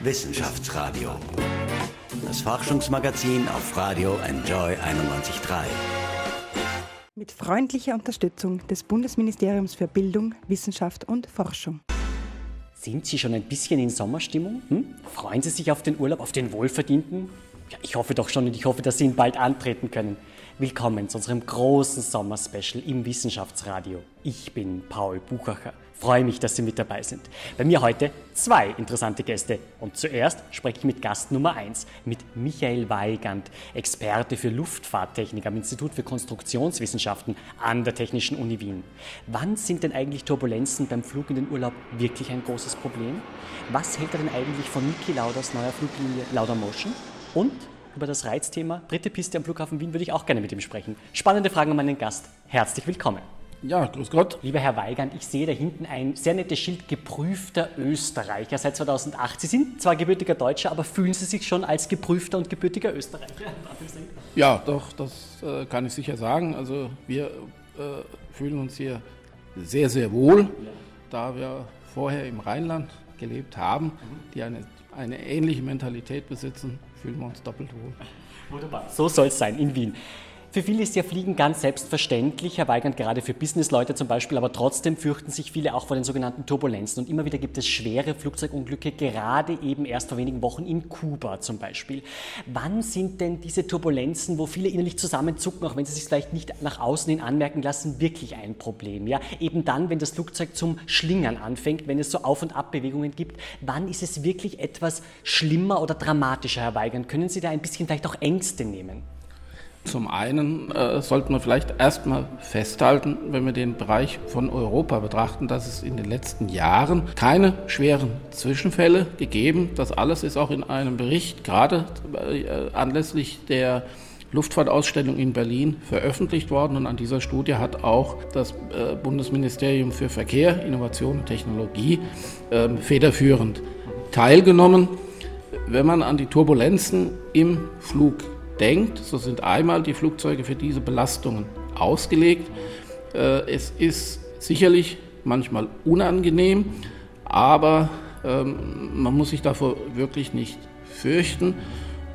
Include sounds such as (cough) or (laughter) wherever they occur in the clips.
Wissenschaftsradio. Das Forschungsmagazin auf Radio Enjoy 91.3. Mit freundlicher Unterstützung des Bundesministeriums für Bildung, Wissenschaft und Forschung. Sind Sie schon ein bisschen in Sommerstimmung? Hm? Freuen Sie sich auf den Urlaub, auf den wohlverdienten? Ja, ich hoffe doch schon und ich hoffe, dass Sie ihn bald antreten können. Willkommen zu unserem großen Sommerspecial im Wissenschaftsradio. Ich bin Paul Buchacher. Freue mich, dass Sie mit dabei sind. Bei mir heute zwei interessante Gäste. Und zuerst spreche ich mit Gast Nummer eins, mit Michael Weigand, Experte für Luftfahrttechnik am Institut für Konstruktionswissenschaften an der Technischen Uni Wien. Wann sind denn eigentlich Turbulenzen beim Flug in den Urlaub wirklich ein großes Problem? Was hält er denn eigentlich von Niki Lauders neuer Fluglinie Laudamotion? Und über das Reizthema dritte Piste am Flughafen Wien würde ich auch gerne mit ihm sprechen. Spannende Fragen an meinen Gast. Herzlich willkommen. Ja, grüß Gott. Lieber Herr Weigand, ich sehe da hinten ein sehr nettes Schild, geprüfter Österreicher seit 2008. Sie sind zwar gebürtiger Deutscher, aber fühlen Sie sich schon als geprüfter und gebürtiger Österreicher? (laughs) Ja, doch, das äh, kann ich sicher sagen. Also wir äh, fühlen uns hier sehr, sehr wohl, ja. da wir vorher im Rheinland gelebt haben, die eine, eine ähnliche Mentalität besitzen, fühlen wir uns doppelt wohl. Wunderbar, so soll es sein in Wien. Für viele ist ja Fliegen ganz selbstverständlich, Herr Weigand, gerade für Businessleute zum Beispiel, aber trotzdem fürchten sich viele auch vor den sogenannten Turbulenzen. Und immer wieder gibt es schwere Flugzeugunglücke, gerade eben erst vor wenigen Wochen in Kuba zum Beispiel. Wann sind denn diese Turbulenzen, wo viele innerlich zusammenzucken, auch wenn sie sich vielleicht nicht nach außen hin anmerken lassen, wirklich ein Problem? Ja, eben dann, wenn das Flugzeug zum Schlingern anfängt, wenn es so Auf- und Abbewegungen gibt, wann ist es wirklich etwas schlimmer oder dramatischer, Herr Weigand? Können Sie da ein bisschen vielleicht auch Ängste nehmen? Zum einen äh, sollten wir vielleicht erstmal festhalten, wenn wir den Bereich von Europa betrachten, dass es in den letzten Jahren keine schweren Zwischenfälle gegeben. Das alles ist auch in einem Bericht gerade äh, anlässlich der Luftfahrtausstellung in Berlin veröffentlicht worden und an dieser Studie hat auch das äh, Bundesministerium für Verkehr, Innovation und Technologie äh, federführend teilgenommen. Wenn man an die Turbulenzen im Flug denkt, so sind einmal die Flugzeuge für diese Belastungen ausgelegt. Äh, es ist sicherlich manchmal unangenehm, aber ähm, man muss sich davor wirklich nicht fürchten.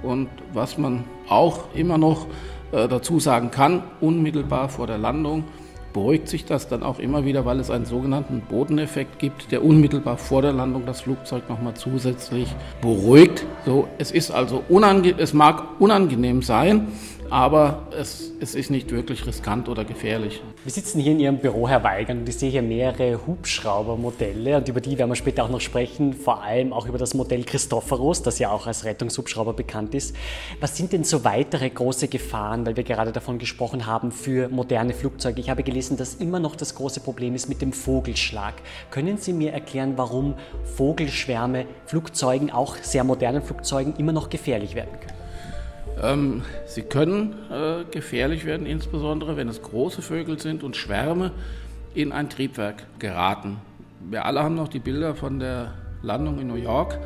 Und was man auch immer noch äh, dazu sagen kann, unmittelbar vor der Landung, beruhigt sich das dann auch immer wieder, weil es einen sogenannten Bodeneffekt gibt, der unmittelbar vor der Landung das Flugzeug nochmal zusätzlich beruhigt. So, es ist also unange es mag unangenehm sein, aber es, es, ist nicht wirklich riskant oder gefährlich. Wir sitzen hier in Ihrem Büro, Herr Weigand, und ich sehe hier mehrere Hubschraubermodelle und über die werden wir später auch noch sprechen, vor allem auch über das Modell Christophorus, das ja auch als Rettungshubschrauber bekannt ist. Was sind denn so weitere große Gefahren, weil wir gerade davon gesprochen haben, für moderne Flugzeuge? Ich habe gelesen, dass immer noch das große Problem ist mit dem Vogelschlag. Können Sie mir erklären, warum Vogelschwärme Flugzeugen, auch sehr modernen Flugzeugen, immer noch gefährlich werden können? Ähm, sie können äh, gefährlich werden, insbesondere wenn es große Vögel sind und Schwärme in ein Triebwerk geraten. Wir alle haben noch die Bilder von der Landung in New York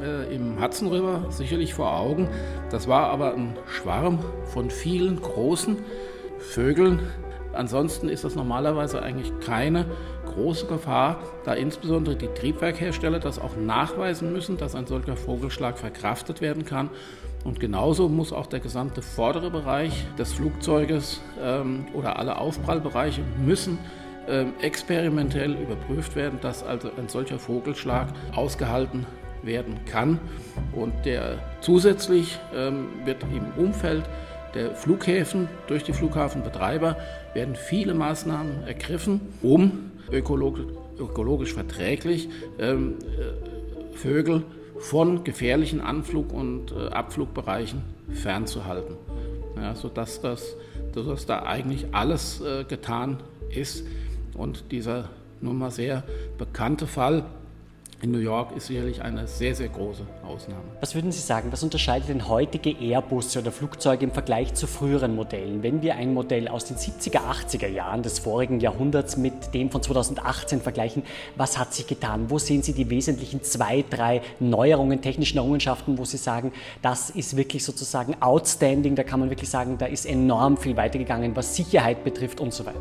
äh, im Hudson River sicherlich vor Augen. Das war aber ein Schwarm von vielen großen Vögeln. Ansonsten ist das normalerweise eigentlich keine große Gefahr, da insbesondere die Triebwerkhersteller das auch nachweisen müssen, dass ein solcher Vogelschlag verkraftet werden kann und genauso muss auch der gesamte vordere Bereich des Flugzeuges ähm, oder alle Aufprallbereiche müssen ähm, experimentell überprüft werden, dass also ein solcher Vogelschlag ausgehalten werden kann. Und der zusätzlich ähm, wird im Umfeld der Flughäfen durch die Flughafenbetreiber werden viele Maßnahmen ergriffen, um ökologisch, ökologisch verträglich ähm, äh, Vögel von gefährlichen Anflug- und äh, Abflugbereichen fernzuhalten. Ja, sodass, das, sodass da eigentlich alles äh, getan ist. Und dieser nun mal sehr bekannte Fall in New York ist sicherlich eine sehr, sehr große Ausnahme. Was würden Sie sagen, was unterscheidet denn heutige Airbusse oder Flugzeuge im Vergleich zu früheren Modellen? Wenn wir ein Modell aus den 70er, 80er Jahren des vorigen Jahrhunderts mit dem von 2018 vergleichen, was hat sich getan? Wo sehen Sie die wesentlichen zwei, drei Neuerungen, technischen Errungenschaften, wo Sie sagen, das ist wirklich sozusagen outstanding, da kann man wirklich sagen, da ist enorm viel weitergegangen, was Sicherheit betrifft und so weiter?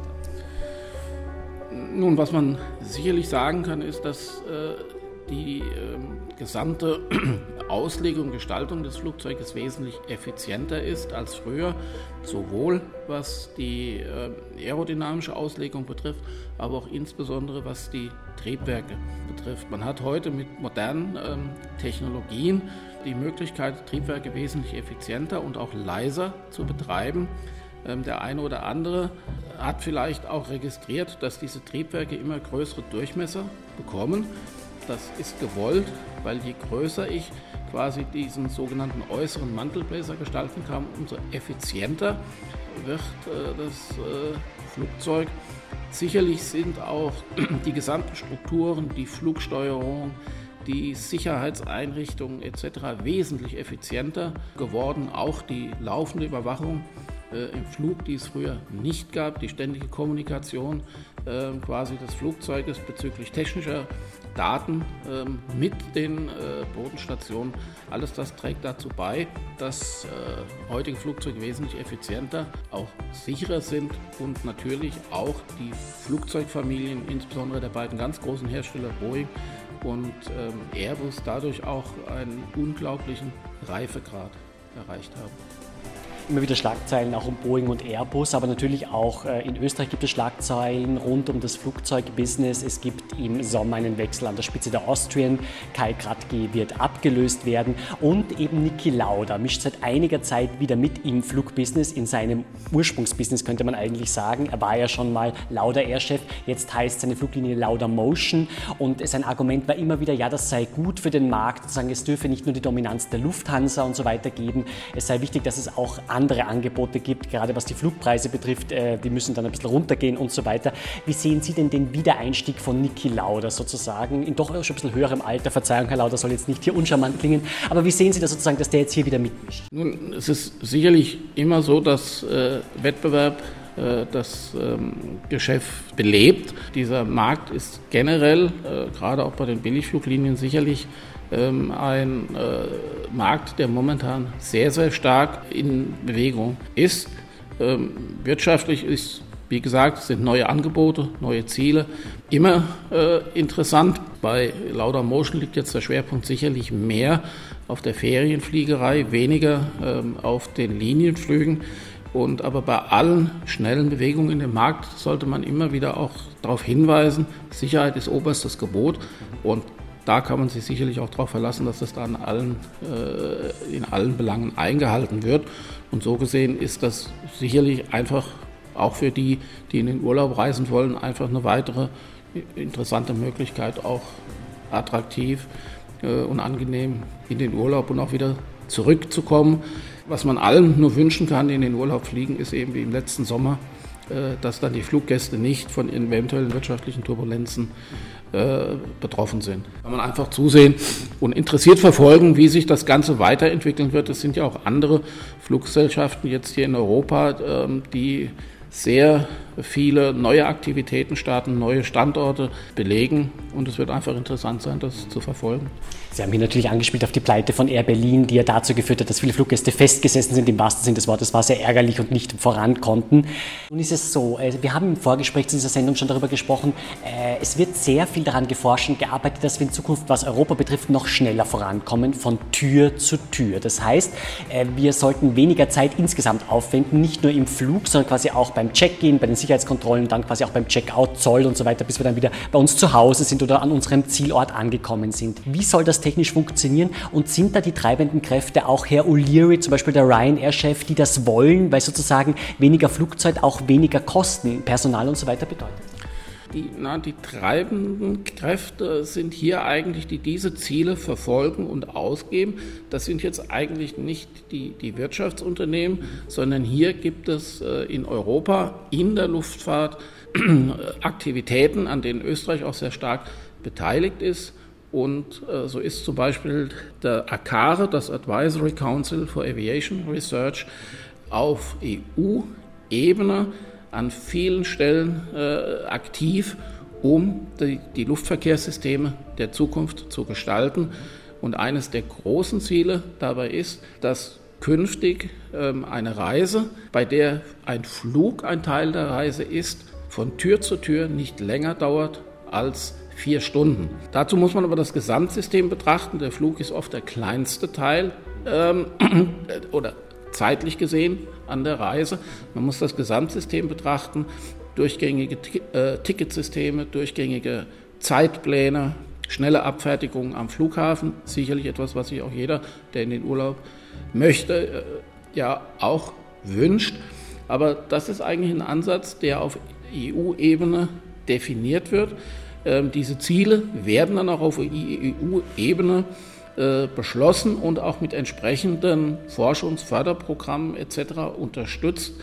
Nun, was man sicherlich sagen kann, ist, dass äh, die ähm, gesamte (clears throat) Auslegung und Gestaltung des Flugzeuges wesentlich effizienter ist als früher, sowohl was die äh, aerodynamische Auslegung betrifft, aber auch insbesondere was die Triebwerke betrifft. Man hat heute mit modernen ähm, Technologien die Möglichkeit, Triebwerke wesentlich effizienter und auch leiser zu betreiben. Ähm, der eine oder andere hat vielleicht auch registriert, dass diese Triebwerke immer größere Durchmesser bekommen. Das ist gewollt, weil je größer ich quasi diesen sogenannten äußeren Mantelbläser gestalten kann, umso effizienter wird äh, das äh, Flugzeug. Sicherlich sind auch (clears throat) die gesamten Strukturen, die Flugsteuerung, die Sicherheitseinrichtungen etc. wesentlich effizienter geworden. Auch die laufende Überwachung äh, im Flug, die es früher nicht gab, die ständige Kommunikation quasi des Flugzeuges bezüglich technischer Daten ähm, mit den äh, Bodenstationen. Alles das trägt dazu bei, dass äh, heutige Flugzeuge wesentlich effizienter, auch sicherer sind und natürlich auch die Flugzeugfamilien, insbesondere der beiden ganz großen Hersteller Boeing und ähm, Airbus, dadurch auch einen unglaublichen Reifegrad erreicht haben immer wieder Schlagzeilen auch um Boeing und Airbus, aber natürlich auch äh, in Österreich gibt es Schlagzeilen rund um das Flugzeugbusiness. Es gibt im Sommer einen Wechsel an der Spitze der Austrian. Kai Kratke wird abgelöst werden und eben Niki Lauda mischt seit einiger Zeit wieder mit im Flugbusiness, in seinem Ursprungsbusiness könnte man eigentlich sagen. Er war ja schon mal Lauda Airchef, jetzt heißt seine Fluglinie Lauda Motion und sein Argument war immer wieder, ja, das sei gut für den Markt, sagen, es dürfe nicht nur die Dominanz der Lufthansa und so weiter geben, es sei wichtig, dass es auch andere Angebote gibt, gerade was die Flugpreise betrifft, äh, die müssen dann ein bisschen runtergehen und so weiter. Wie sehen Sie denn den Wiedereinstieg von Niki Lauda sozusagen in doch schon ein bisschen höherem Alter? Verzeihung, Herr Lauda soll jetzt nicht hier uncharmant klingen, aber wie sehen Sie das sozusagen, dass der jetzt hier wieder mitmischt? Nun, es ist sicherlich immer so, dass äh, Wettbewerb das ähm, Geschäft belebt. Dieser Markt ist generell, äh, gerade auch bei den Billigfluglinien, sicherlich ähm, ein äh, Markt, der momentan sehr, sehr stark in Bewegung ist. Ähm, wirtschaftlich ist, wie gesagt, sind neue Angebote, neue Ziele immer äh, interessant. Bei Lauda Motion liegt jetzt der Schwerpunkt sicherlich mehr auf der Ferienfliegerei, weniger auf den Linienflügen. Und aber bei allen schnellen Bewegungen in dem Markt sollte man immer wieder auch darauf hinweisen, Sicherheit ist oberstes Gebot und da kann man sich sicherlich auch darauf verlassen, dass das dann allen, äh, in allen Belangen eingehalten wird. Und so gesehen ist das sicherlich einfach auch für die, die in den Urlaub reisen wollen, einfach eine weitere interessante Möglichkeit, auch attraktiv äh, und angenehm in den Urlaub und auch wieder zurückzukommen. Was man allen nur wünschen kann, die in den Urlaub fliegen, ist eben wie im letzten Sommer, äh, dass dann die Fluggäste nicht von eventuellen wirtschaftlichen Turbulenzen äh, betroffen sind. Kann man einfach zusehen und interessiert verfolgen, wie sich das Ganze weiterentwickeln wird. Es sind ja auch andere Fluggesellschaften jetzt hier in Europa, ähm, die sehr viele neue Aktivitäten starten, neue Standorte belegen und es wird einfach interessant sein, das zu verfolgen. Sie haben hier natürlich angespielt auf die Pleite von Air Berlin, die ja dazu geführt hat, dass viele Fluggäste festgesessen sind, im wahrsten Sinne des Wortes, war sehr ärgerlich und nicht voran konnten. Nun ist es so, äh, wir haben im Vorgespräch zu dieser Sendung schon darüber gesprochen, äh, es wird sehr viel daran geforscht und gearbeitet, dass wir in Zukunft, was Europa betrifft, noch schneller vorankommen, von Tür zu Tür. Das heißt, äh, wir sollten weniger Zeit insgesamt aufwenden, nicht nur im Flug, sondern quasi auch beim Check-in, bei den Sicherheitskontrollen, dann quasi auch beim Check-out, Zoll und so weiter, bis wir dann wieder bei uns zu Hause sind oder an unserem Zielort angekommen sind. Wie soll das technisch funktionieren und sind da die treibenden Kräfte auch Herr O'Leary, zum Beispiel der Ryanair-Chef, die das wollen, weil sozusagen weniger Flugzeit auch weniger Kosten, Personal und so weiter bedeutet? Die, na, die treibenden Kräfte sind hier eigentlich, die diese Ziele verfolgen und ausgeben. Das sind jetzt eigentlich nicht die, die Wirtschaftsunternehmen, sondern hier gibt es äh, in Europa in der Luftfahrt (clears throat) Aktivitäten, an denen Österreich auch sehr stark beteiligt ist. Und äh, so ist zum Beispiel der ACARE, das Advisory Council for Aviation Research, auf EU-Ebene an vielen Stellen äh, aktiv, um die, die, Luftverkehrssysteme der Zukunft zu gestalten. Und eines der großen Ziele dabei ist, dass künftig ähm, eine Reise, bei der ein Flug ein Teil der Reise ist, von Tür zu Tür nicht länger dauert als vier Stunden. Dazu muss man aber das Gesamtsystem betrachten. Der Flug ist oft der kleinste Teil ähm, (clears throat) oder zeitlich gesehen an der Reise. Man muss das Gesamtsystem betrachten, durchgängige äh, Ticketsysteme, durchgängige Zeitpläne, schnelle Abfertigung am Flughafen, sicherlich etwas, was sich auch jeder, der in den Urlaub möchte, äh, ja auch wünscht. Aber das ist eigentlich ein Ansatz, der auf EU-Ebene definiert wird. Ähm, diese Ziele werden dann auch auf EU-Ebene äh, beschlossen und auch mit entsprechenden Forschungsförderprogrammen etc. unterstützt.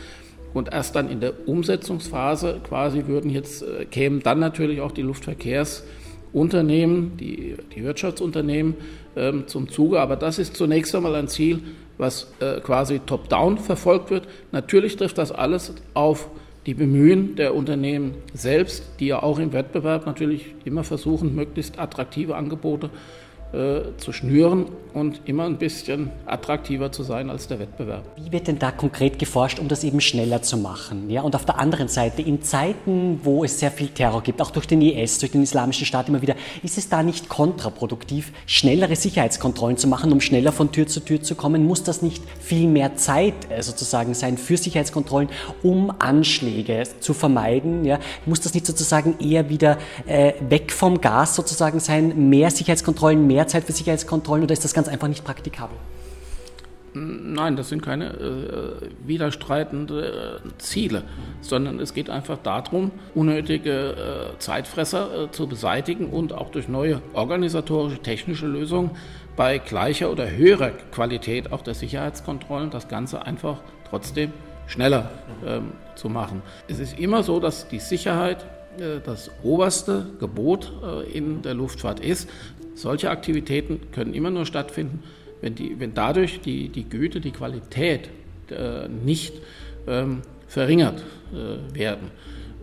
Und erst dann in der Umsetzungsphase quasi würden jetzt, äh, kämen dann natürlich auch die Luftverkehrsunternehmen, die, die Wirtschaftsunternehmen ähm, zum Zuge. Aber das ist zunächst einmal ein Ziel, was äh, quasi top-down verfolgt wird. Natürlich trifft das alles auf die Bemühen der Unternehmen selbst, die ja auch im Wettbewerb natürlich immer versuchen, möglichst attraktive Angebote äh, zu schnüren und immer ein bisschen attraktiver zu sein als der Wettbewerb. Wie wird denn da konkret geforscht, um das eben schneller zu machen? Ja, und auf der anderen Seite, in Zeiten, wo es sehr viel Terror gibt, auch durch den IS, durch den Islamischen Staat immer wieder, ist es da nicht kontraproduktiv, schnellere Sicherheitskontrollen zu machen, um schneller von Tür zu Tür zu kommen? Muss das nicht viel mehr Zeit äh, sozusagen sein für Sicherheitskontrollen, um Anschläge zu vermeiden? Ja? Muss das nicht sozusagen eher wieder äh, weg vom Gas sozusagen sein, mehr Sicherheitskontrollen, mehr Zeit für Sicherheitskontrollen oder ist das ganz einfach nicht praktikabel? Nein, das sind keine äh, widerstreitenden äh, Ziele, sondern es geht einfach darum, unnötige äh, Zeitfresser äh, zu beseitigen und auch durch neue organisatorische, technische Lösungen bei gleicher oder höherer Qualität auch der Sicherheitskontrollen das Ganze einfach trotzdem schneller ähm, zu machen. Es ist immer so, dass die Sicherheit äh, das oberste Gebot äh, in der Luftfahrt ist. Solche Aktivitäten können immer nur stattfinden, wenn, die, wenn dadurch die, die Güte, die Qualität äh, nicht ähm, verringert äh, werden.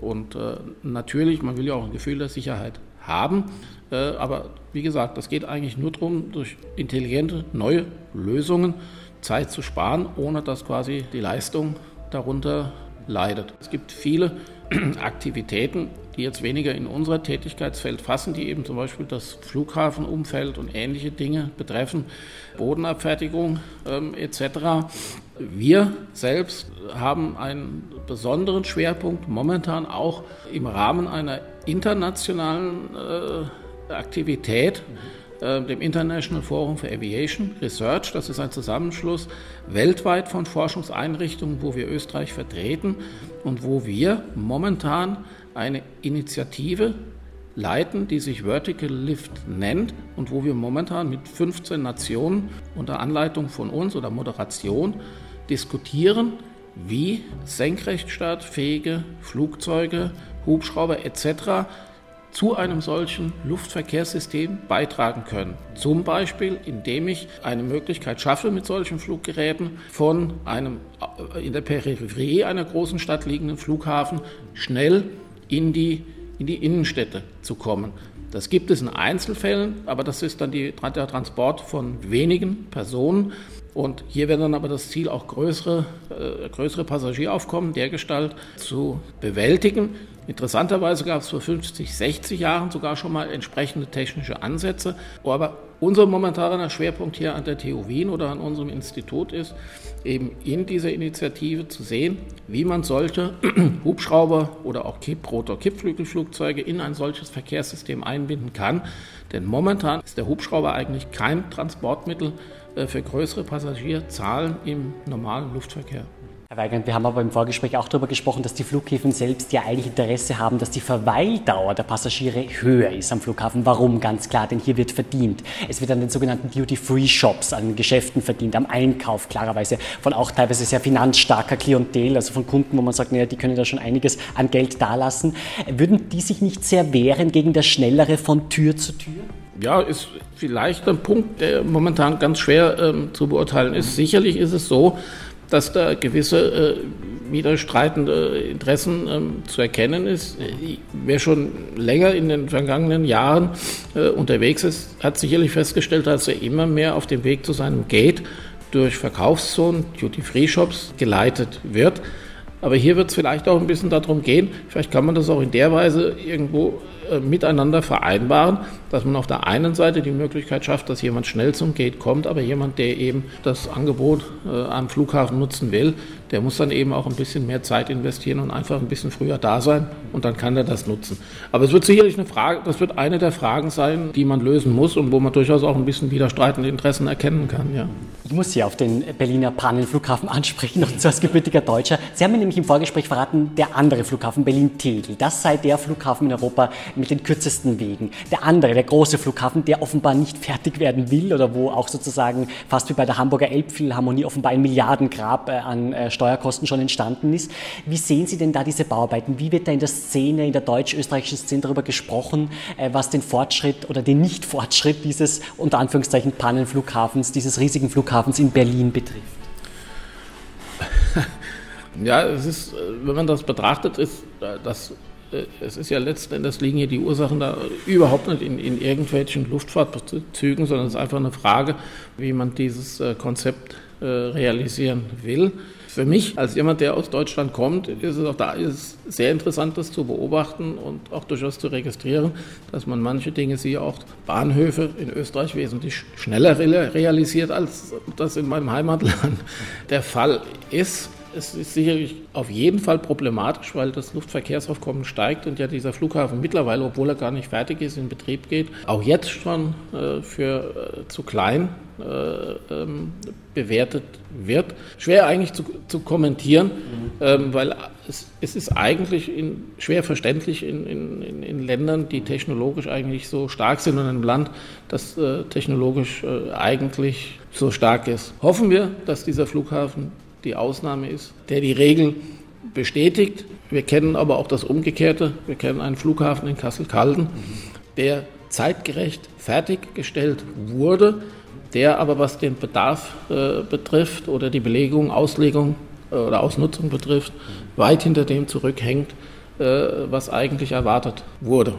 Und äh, natürlich, man will ja auch ein Gefühl der Sicherheit haben, äh, aber wie gesagt, das geht eigentlich nur darum, durch intelligente neue Lösungen Zeit zu sparen, ohne dass quasi die Leistung darunter leidet. Es gibt viele (clears throat) Aktivitäten, die jetzt weniger in unser Tätigkeitsfeld fassen, die eben zum Beispiel das Flughafenumfeld und ähnliche Dinge betreffen, Bodenabfertigung ähm, etc. Wir selbst haben einen besonderen Schwerpunkt momentan auch im Rahmen einer internationalen äh, Aktivität. Äh, dem International Forum for Aviation Research. Das ist ein Zusammenschluss weltweit von Forschungseinrichtungen, wo wir Österreich vertreten und wo wir momentan eine Initiative leiten, die sich Vertical Lift nennt und wo wir momentan mit 15 Nationen unter Anleitung von uns oder Moderation diskutieren, wie senkrechtstartfähige Flugzeuge, Hubschrauber etc. zu einem solchen Luftverkehrssystem beitragen können. Zum Beispiel, indem ich eine Möglichkeit schaffe, mit solchen Fluggeräten von einem äh, in der Peripherie einer großen Stadt liegenden Flughafen schnell in die, in die Innenstädte zu kommen. Das gibt es in Einzelfällen, aber das ist dann die, der Transport von wenigen Personen. Und hier wäre dann aber das Ziel, auch größere, äh, größere Passagieraufkommen dergestalt zu bewältigen. Interessanterweise gab es vor 50, 60 Jahren sogar schon mal entsprechende technische Ansätze. Aber unser momentaner Schwerpunkt hier an der TU Wien oder an unserem Institut ist, eben in dieser Initiative zu sehen, wie man solche (clears throat) Hubschrauber oder auch Kipprotor, Kippflügelflugzeuge in ein solches Verkehrssystem einbinden kann. Denn momentan ist der Hubschrauber eigentlich kein Transportmittel äh, für größere Passagierzahlen im normalen Luftverkehr. Herr Weigand, wir haben aber im Vorgespräch auch darüber gesprochen, dass die Flughäfen selbst ja eigentlich Interesse haben, dass die Verweildauer der Passagiere höher ist am Flughafen. Warum? Ganz klar, denn hier wird verdient. Es wird an den sogenannten Duty-Free-Shops, an den Geschäften verdient, am Einkauf klarerweise von auch teilweise sehr finanzstarker Klientel, also von Kunden, wo man sagt, naja, die können da schon einiges an Geld dalassen. Würden die sich nicht sehr wehren gegen das Schnellere von Tür zu Tür? Ja, ist vielleicht ein Punkt, der momentan ganz schwer ähm, zu beurteilen ist. Sicherlich ist es so, dass da gewisse äh, widerstreitende Interessen ähm, zu erkennen ist. Wer schon länger in den vergangenen Jahren äh, unterwegs ist, hat sicherlich festgestellt, dass er immer mehr auf dem Weg zu seinem Gate durch Verkaufszonen, Duty-Free-Shops geleitet wird. Aber hier wird es vielleicht auch ein bisschen darum gehen, vielleicht kann man das auch in der Weise irgendwo äh, miteinander vereinbaren, dass man auf der einen Seite die Möglichkeit schafft, dass jemand schnell zum Gate kommt, aber jemand, der eben das Angebot äh, am Flughafen nutzen will, der muss dann eben auch ein bisschen mehr Zeit investieren und einfach ein bisschen früher da sein und dann kann er das nutzen. Aber es wird sicherlich eine Frage, das wird eine der Fragen sein, die man lösen muss und wo man durchaus auch ein bisschen widerstreitende Interessen erkennen kann. Ja. Ich muss Sie auf den Berliner Pannenflughafen (laughs) ansprechen, und zwar als gebürtiger Deutscher. Sie haben mir nämlich im Vorgespräch verraten, der andere Flughafen Berlin-Tegel, das sei der Flughafen in Europa mit den kürzesten Wegen. Der andere, der große Flughafen, der offenbar nicht fertig werden will oder wo auch sozusagen fast wie bei der Hamburger Elbphilharmonie offenbar ein Milliardengrab äh, an äh, Steuerkosten schon entstanden ist. Wie sehen Sie denn da diese Bauarbeiten? Wie wird da in der Szene, in der deutsch-österreichischen Szene darüber gesprochen, äh, was den Fortschritt oder den Nicht-Fortschritt dieses unter Anführungszeichen Pannenflughafens, dieses riesigen Flughafens in Berlin betrifft? (laughs) Ja, es ist, wenn man das betrachtet, ist das es ist ja letzten Endes liegen hier die Ursachen da überhaupt nicht in, in irgendwelchen Luftfahrtzügen, sondern es ist einfach eine Frage, wie man dieses Konzept realisieren will. Für mich, als jemand, der aus Deutschland kommt, ist es auch da ist sehr interessant, das zu beobachten und auch durchaus zu registrieren, dass man manche Dinge, siehe auch Bahnhöfe in Österreich, wesentlich schneller realisiert, als das in meinem Heimatland der Fall ist. Es ist sicherlich auf jeden Fall problematisch, weil das Luftverkehrsaufkommen steigt und ja dieser Flughafen mittlerweile, obwohl er gar nicht fertig ist, in Betrieb geht, auch jetzt schon äh, für äh, zu klein äh, ähm, bewertet wird. Schwer eigentlich zu, zu kommentieren, mhm. ähm, weil es, es, ist eigentlich in, schwer verständlich in, in, in, Ländern, die technologisch eigentlich so stark sind und in einem Land, das äh, technologisch äh, eigentlich so stark ist. Hoffen wir, dass dieser Flughafen die Ausnahme ist, der die Regel bestätigt. Wir kennen aber auch das Umgekehrte. Wir kennen einen Flughafen in Kassel-Calden, der zeitgerecht fertiggestellt wurde, der aber was den Bedarf äh, betrifft oder die Belegung, Auslegung äh, oder Ausnutzung betrifft, weit hinter dem zurückhängt, äh, was eigentlich erwartet wurde.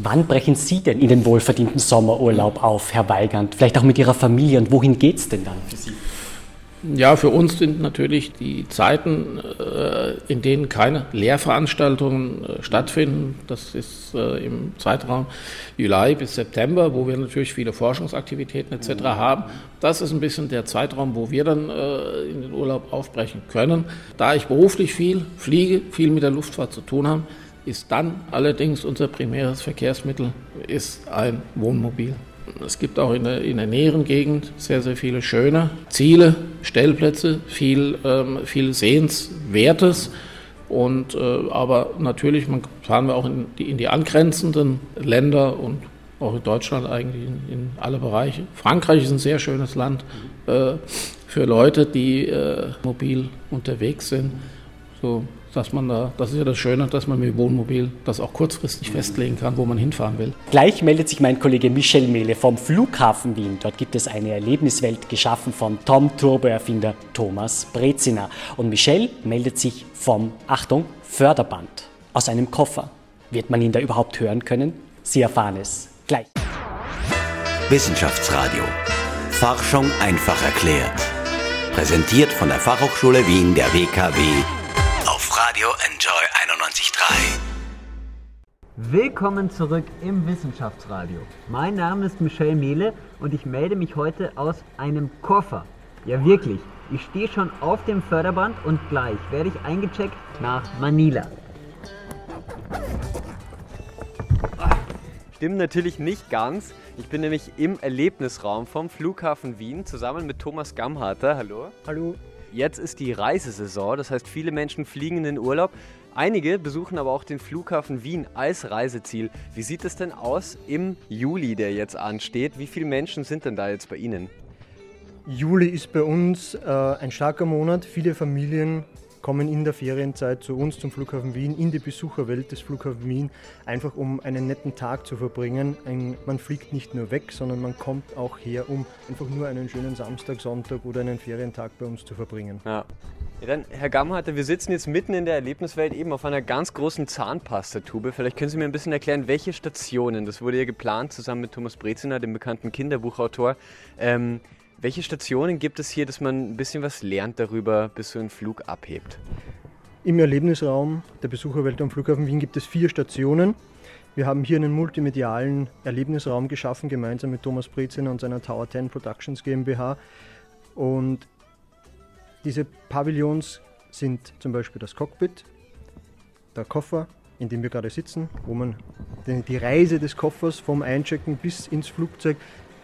Wann brechen Sie denn in den wohlverdienten Sommerurlaub auf, Herr Weigand? Vielleicht auch mit Ihrer Familie und wohin geht es denn dann für Sie? Ja, für uns sind natürlich die Zeiten, äh, in denen keine Lehrveranstaltungen äh, stattfinden. Das ist äh, im Zeitraum Juli bis September, wo wir natürlich viele Forschungsaktivitäten etc. haben. Das ist ein bisschen der Zeitraum, wo wir dann in den Urlaub aufbrechen können. Da ich beruflich viel fliege, viel mit der Luftfahrt zu tun habe, ist dann allerdings unser primäres Verkehrsmittel ist ein Wohnmobil. Es gibt auch in der, in der näheren Gegend sehr, sehr viele schöne Ziele, Stellplätze, viel, ähm, viel Sehenswertes. Und, äh, aber natürlich fahren wir auch in die, in die angrenzenden Länder und auch in Deutschland eigentlich in, in, alle Bereiche. Frankreich ist ein sehr schönes Land äh, für Leute, die äh, mobil unterwegs sind. So dass man da, das ist ja das Schöne, dass man mit Wohnmobil das auch kurzfristig festlegen kann, wo man hinfahren will. Gleich meldet sich mein Kollege Michel Mehle vom Flughafen Wien. Dort gibt es eine Erlebniswelt geschaffen vom Tom-Turbo-Erfinder Thomas Brezina. Und Michel meldet sich vom, Achtung, Förderband aus einem Koffer. Wird man ihn da überhaupt hören können? Sie erfahren es gleich. Wissenschaftsradio. Forschung einfach erklärt. Präsentiert von der Fachhochschule Wien der WKW Radio Enjoy 91.3. Willkommen zurück im Wissenschaftsradio. Mein Name ist Michel Mehle und ich melde mich heute aus einem Koffer. Ja wirklich, ich stehe schon auf dem Förderband und gleich werde ich eingecheckt nach Manila. Stimmt natürlich nicht ganz. Ich bin nämlich im Erlebnisraum vom Flughafen Wien zusammen mit Thomas Gamharter. Hallo. Hallo. Jetzt ist die Reisesaison, das heißt, viele Menschen fliegen in den Urlaub. Einige besuchen aber auch den Flughafen Wien als Reiseziel. Wie sieht es denn aus im Juli, der jetzt ansteht? Wie viele Menschen sind denn da jetzt bei Ihnen? Juli ist bei uns äh, ein starker Monat. Viele Familien kommen in der Ferienzeit zu uns zum Flughafen Wien, in die Besucherwelt des Flughafens Wien, einfach um einen netten Tag zu verbringen. Ein, man fliegt nicht nur weg, sondern man kommt auch her, um einfach nur einen schönen Samstag, Sonntag oder einen Ferientag bei uns zu verbringen. Ja. Ja, dann, Herr Gamharter, wir sitzen jetzt mitten in der Erlebniswelt eben auf einer ganz großen Zahnpastatube. Vielleicht können Sie mir ein bisschen erklären, welche Stationen, das wurde ja geplant zusammen mit Thomas Breziner, dem bekannten Kinderbuchautor, ähm, welche Stationen gibt es hier, dass man ein bisschen was lernt darüber, bis so ein Flug abhebt? Im Erlebnisraum der Besucherwelt am Flughafen Wien gibt es vier Stationen. Wir haben hier einen multimedialen Erlebnisraum geschaffen, gemeinsam mit Thomas Breziner und seiner Tower 10 Productions GmbH. Und diese Pavillons sind zum Beispiel das Cockpit, der Koffer, in dem wir gerade sitzen, wo man die Reise des Koffers vom Einchecken bis ins Flugzeug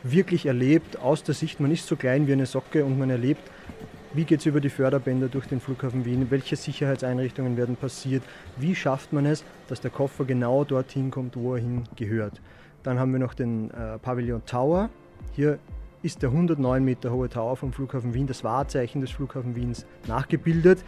wirklich erlebt, aus der Sicht, man ist so klein wie eine Socke und man erlebt, wie geht es über die Förderbänder durch den Flughafen Wien, welche Sicherheitseinrichtungen werden passiert, wie schafft man es, dass der Koffer genau dorthin kommt, wo er hingehört. Dann haben wir noch den äh, Pavillon Tower. Hier ist der 109 Meter hohe Tower vom Flughafen Wien, das Wahrzeichen des Flughafen Wiens, nachgebildet.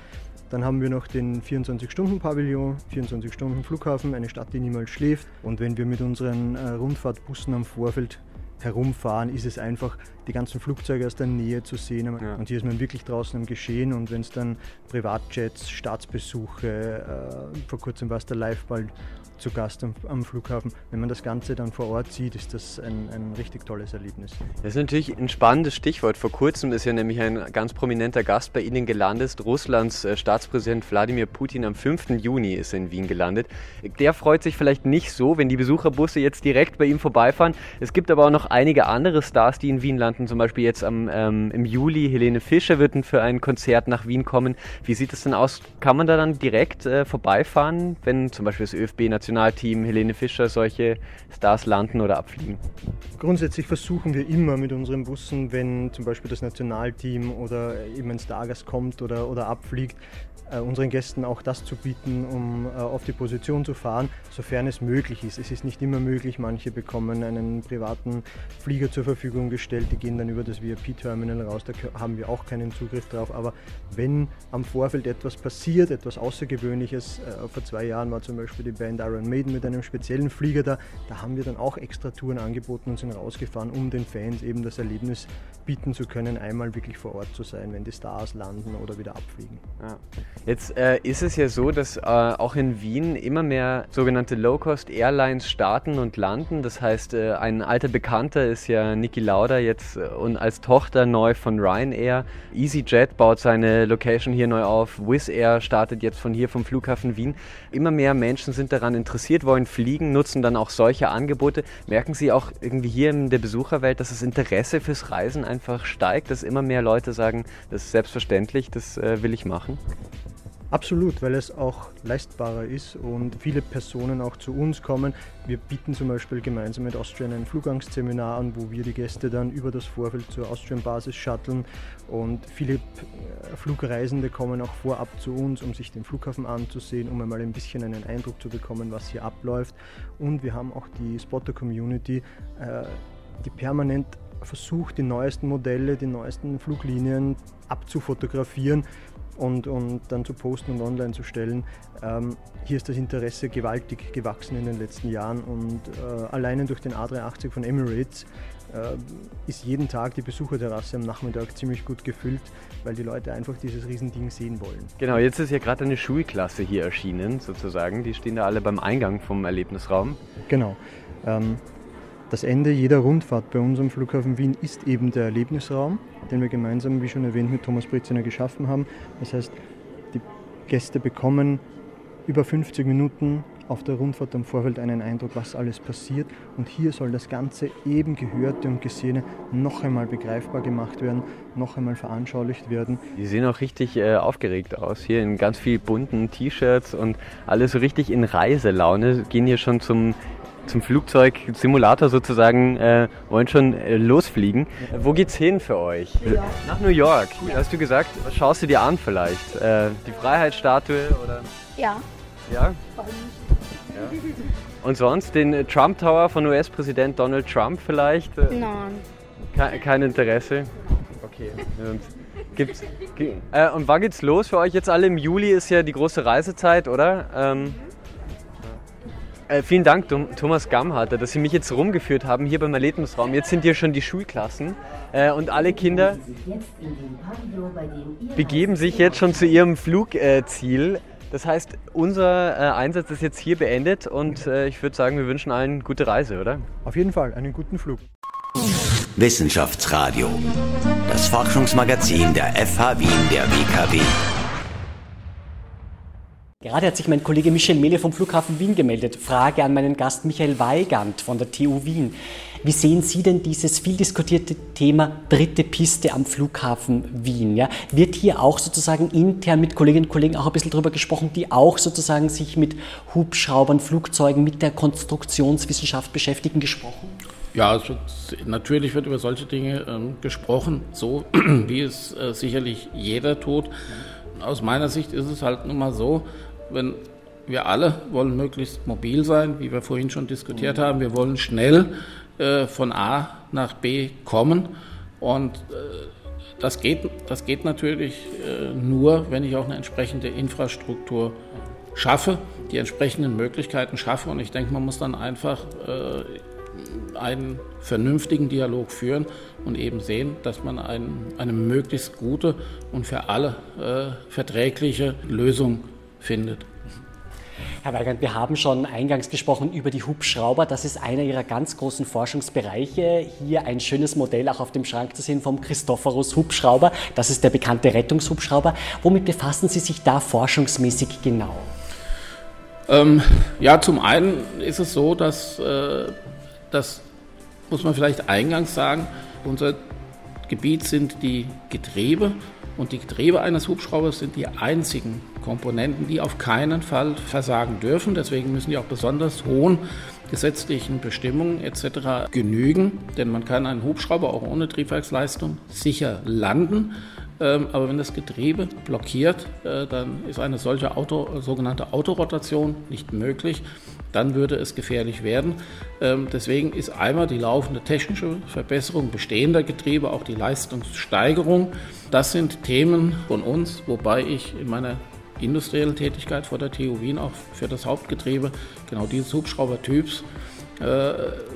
Dann haben wir noch den 24-Stunden-Pavillon, 24-Stunden-Flughafen, eine Stadt, die niemals schläft. Und wenn wir mit unseren äh, Rundfahrtbussen am Vorfeld herumfahren, ist es einfach, die ganzen Flugzeuge aus der Nähe zu sehen. Ja. Und hier ist man wirklich draußen im Geschehen. Und wenn es dann Privatjets, Staatsbesuche, äh, vor kurzem war es der Liveball zu Gast am, am, Flughafen. Wenn man das Ganze dann vor Ort sieht, ist das ein, ein richtig tolles Erlebnis. Das ist natürlich ein spannendes Stichwort. Vor kurzem ist ja nämlich ein ganz prominenter Gast bei Ihnen gelandet. Russlands äh, Staatspräsident Wladimir Putin am 5. Juni ist in Wien gelandet. Der freut sich vielleicht nicht so, wenn die Besucherbusse jetzt direkt bei ihm vorbeifahren. Es gibt aber auch noch einige andere Stars, die in Wien landen. Zum Beispiel jetzt am, ähm, im Juli Helene Fischer wird für ein Konzert nach Wien kommen. Wie sieht es denn aus? Kann man da dann direkt äh, vorbeifahren, wenn zum Beispiel das ÖFB Nationalteam, Helene Fischer, solche Stars landen oder abfliegen? Grundsätzlich versuchen wir immer mit unseren Bussen, wenn zum Beispiel das Nationalteam oder eben ein Stargast kommt oder, oder abfliegt, äh, unseren Gästen auch das zu bieten, um äh, auf die Position zu fahren, sofern es möglich ist. Es ist nicht immer möglich, manche bekommen einen privaten Flieger zur Verfügung gestellt, die gehen dann über das VIP-Terminal raus, da haben wir auch keinen Zugriff drauf. Aber wenn am Vorfeld etwas passiert, etwas Außergewöhnliches, äh, vor zwei Jahren war zum Beispiel die Band Iron Maiden mit einem speziellen Flieger da, da haben wir dann auch extra Touren angeboten und sind rausgefahren, um den Fans eben das Erlebnis bieten zu können, einmal wirklich vor Ort zu sein, wenn die Stars landen oder wieder abfliegen. Ja. Jetzt äh, ist es ja so, dass äh, auch in Wien immer mehr sogenannte Low-Cost-Airlines starten und landen. Das heißt, äh, ein alter Bekannter ist ja Niki Lauda jetzt äh, und als Tochter neu von Ryanair. EasyJet baut seine Location hier neu auf. Wizz Air startet jetzt von hier vom Flughafen Wien. Immer mehr Menschen sind daran interessiert, wollen fliegen, nutzen dann auch solche Angebote. Merken Sie auch irgendwie hier in der Besucherwelt, dass das Interesse fürs Reisen einfach steigt, dass immer mehr Leute sagen, das ist selbstverständlich, das äh, will ich machen? Absolut, weil es auch leistbarer ist und viele Personen auch zu uns kommen. Wir bieten zum Beispiel gemeinsam mit Austrian ein Flugangsseminar an, wo wir die Gäste dann über das Vorfeld zur Austrian-Basis shutteln und viele äh, Flugreisende kommen auch vorab zu uns, um sich den Flughafen anzusehen, um einmal ein bisschen einen Eindruck zu bekommen, was hier abläuft. Und wir haben auch die Spotter-Community, äh, die permanent versucht, die neuesten Modelle, die neuesten Fluglinien abzufotografieren und, und dann zu posten und online zu stellen. Ähm, hier ist das Interesse gewaltig gewachsen in den letzten Jahren und äh, alleine durch den A380 von Emirates äh, ist jeden Tag die Besucherterrasse am Nachmittag ziemlich gut gefüllt, weil die Leute einfach dieses Riesending sehen wollen. Genau, jetzt ist ja gerade eine Schulklasse hier erschienen, sozusagen. Die stehen da alle beim Eingang vom Erlebnisraum. Genau. Ähm, das Ende jeder Rundfahrt bei unserem Flughafen Wien ist eben der Erlebnisraum, den wir gemeinsam, wie schon erwähnt, mit Thomas Britziner geschaffen haben. Das heißt, die Gäste bekommen über 50 Minuten auf der Rundfahrt am Vorfeld einen Eindruck, was alles passiert. Und hier soll das Ganze eben Gehörte und Gesehene noch einmal begreifbar gemacht werden, noch einmal veranschaulicht werden. Die sehen auch richtig äh, aufgeregt aus. Hier in ganz viel bunten T-Shirts und alle so richtig in Reiselaune. Gehen hier schon zum zum Flugzeug, Simulator sozusagen, äh, wollen schon äh, losfliegen. Wo geht's hin für euch? New York. Nach New York. Cool. Hast du gesagt, was schaust du dir an vielleicht? Äh, die Freiheitsstatue oder? Ja. Ja? Warum nicht? Ja. Und sonst den Trump Tower von US-Präsident Donald Trump vielleicht? Äh, Nein. Kein, kein Interesse? Okay. Gibt's, (laughs) äh, und wann geht's los für euch jetzt alle? Im Juli ist ja die große Reisezeit, oder? Ähm, äh, vielen Dank, Thomas Gamharter, dass Sie mich jetzt rumgeführt haben hier beim Erlebnisraum. Jetzt sind hier schon die Schulklassen äh, und alle Kinder begeben sich jetzt schon zu ihrem Flugziel. das heißt, unser äh, Einsatz ist jetzt hier beendet und äh, ich würde sagen, wir wünschen allen gute Reise, oder? Auf jeden Fall, einen guten Flug. Wissenschaftsradio, das Forschungsmagazin der FH Wien der WKW. Gerade hat sich mein Kollege Michel Mehle vom Flughafen Wien gemeldet. Frage an meinen Gast Michael Weigand von der TU Wien. Wie sehen Sie denn dieses viel diskutierte Thema dritte Piste am Flughafen Wien? Ja? Wird hier auch sozusagen intern mit Kolleginnen und Kollegen auch ein bisschen darüber gesprochen, die auch sozusagen sich mit Hubschraubern, Flugzeugen, mit der Konstruktionswissenschaft beschäftigen, gesprochen? Ja, wird, natürlich wird über solche Dinge ähm, gesprochen, so (clears throat) wie es äh, sicherlich jeder tut. Aus meiner Sicht ist es halt nun mal so, wenn wir alle wollen möglichst mobil sein, wie wir vorhin schon diskutiert haben. Wir wollen schnell äh, von A nach B kommen. Und äh, das, geht, das geht natürlich äh, nur, wenn ich auch eine entsprechende Infrastruktur schaffe, die entsprechenden Möglichkeiten schaffe. Und ich denke, man muss dann einfach äh, einen vernünftigen Dialog führen und eben sehen, dass man ein, eine möglichst gute und für alle äh, verträgliche Lösung findet. Herr Weigand, wir haben schon eingangs gesprochen über die Hubschrauber. Das ist einer Ihrer ganz großen Forschungsbereiche. Hier ein schönes Modell auch auf dem Schrank zu sehen vom Christophorus Hubschrauber. Das ist der bekannte Rettungshubschrauber. Womit befassen Sie sich da forschungsmäßig genau? Ähm, ja, zum einen ist es so, dass äh, das muss man vielleicht eingangs sagen, unser Gebiet sind die Getriebe und die Getriebe eines Hubschraubers sind die einzigen Komponenten, die auf keinen Fall versagen dürfen. Deswegen müssen die auch besonders hohen gesetzlichen Bestimmungen etc. genügen, denn man kann einen Hubschrauber auch ohne Triebwerksleistung sicher landen. Ähm, aber wenn das Getriebe blockiert, äh, dann ist eine solche Auto, sogenannte Autorotation nicht möglich. Dann würde es gefährlich werden. Ähm, deswegen ist einmal die laufende technische Verbesserung bestehender Getriebe, auch die Leistungssteigerung. Das sind Themen von uns, wobei ich in meiner industriellen Tätigkeit vor der TU Wien auch für das Hauptgetriebe genau dieses Hubschraubertyps äh,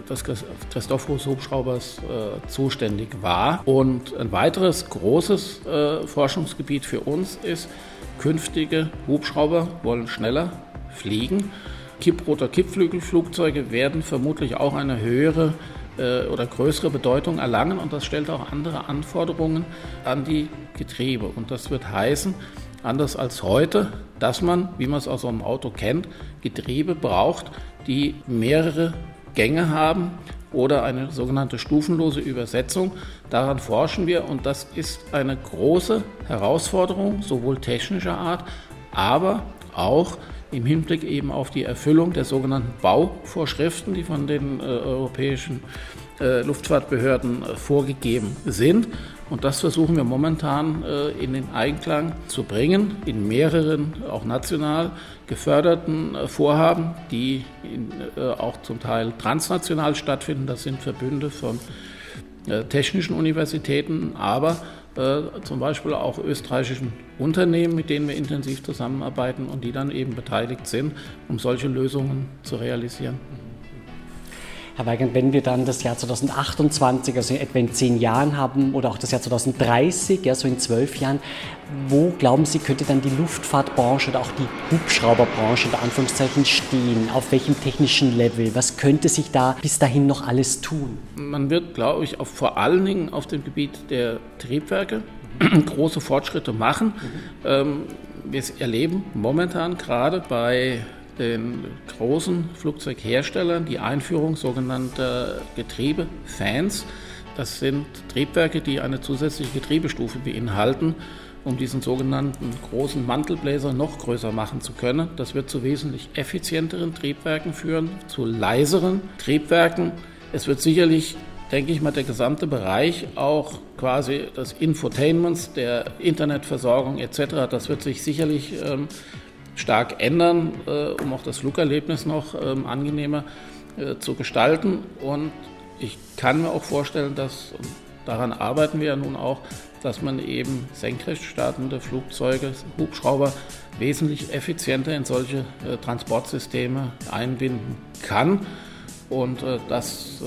des Christophorus Hubschraubers äh, zuständig war. Und ein weiteres großes äh, Forschungsgebiet für uns ist, künftige Hubschrauber wollen schneller fliegen. Kipproter Kippflügelflugzeuge werden vermutlich auch eine höhere oder größere Bedeutung erlangen und das stellt auch andere Anforderungen an die Getriebe. Und das wird heißen, anders als heute, dass man, wie man es aus so einem Auto kennt, Getriebe braucht, die mehrere Gänge haben oder eine sogenannte stufenlose Übersetzung. Daran forschen wir und das ist eine große Herausforderung, sowohl technischer Art, aber auch im Hinblick eben auf die Erfüllung der sogenannten Bauvorschriften, die von den äh, europäischen äh, Luftfahrtbehörden äh, vorgegeben sind. Und das versuchen wir momentan in den Einklang zu bringen, in mehreren, auch national geförderten Vorhaben, die auch zum Teil transnational stattfinden. Das sind Verbünde von technischen Universitäten, aber zum Beispiel auch österreichischen Unternehmen, mit denen wir intensiv zusammenarbeiten und die dann eben beteiligt sind, um solche Lösungen zu realisieren. Herr Weigand, wenn wir dann das Jahr 2028, also etwa in zehn Jahren haben, oder auch das Jahr 2030, ja, so in zwölf Jahren, wo glauben Sie, könnte dann die Luftfahrtbranche oder auch die Hubschrauberbranche in Anführungszeichen stehen? Auf welchem technischen Level? Was könnte sich da bis dahin noch alles tun? Man wird, glaube ich, auf, vor allen Dingen auf dem Gebiet der Triebwerke (clears throat) große Fortschritte machen. Mhm. Ähm, wir erleben momentan gerade bei den großen Flugzeugherstellern die Einführung sogenannter Getriebefans. Das sind Triebwerke, die eine zusätzliche Getriebestufe beinhalten, um diesen sogenannten großen Mantelbläser noch größer machen zu können. Das wird zu wesentlich effizienteren Triebwerken führen, zu leiseren Triebwerken. Es wird sicherlich denke ich mal, der gesamte Bereich auch quasi des Infotainments, der Internetversorgung etc., das wird sich sicherlich ähm, stark ändern, äh, um auch das Flugerlebnis noch ähm, angenehmer äh, zu gestalten. Und ich kann mir auch vorstellen, dass, daran arbeiten wir ja nun auch, dass man eben senkrecht startende Flugzeuge, Hubschrauber wesentlich effizienter in solche äh, Transportsysteme einbinden kann. Und das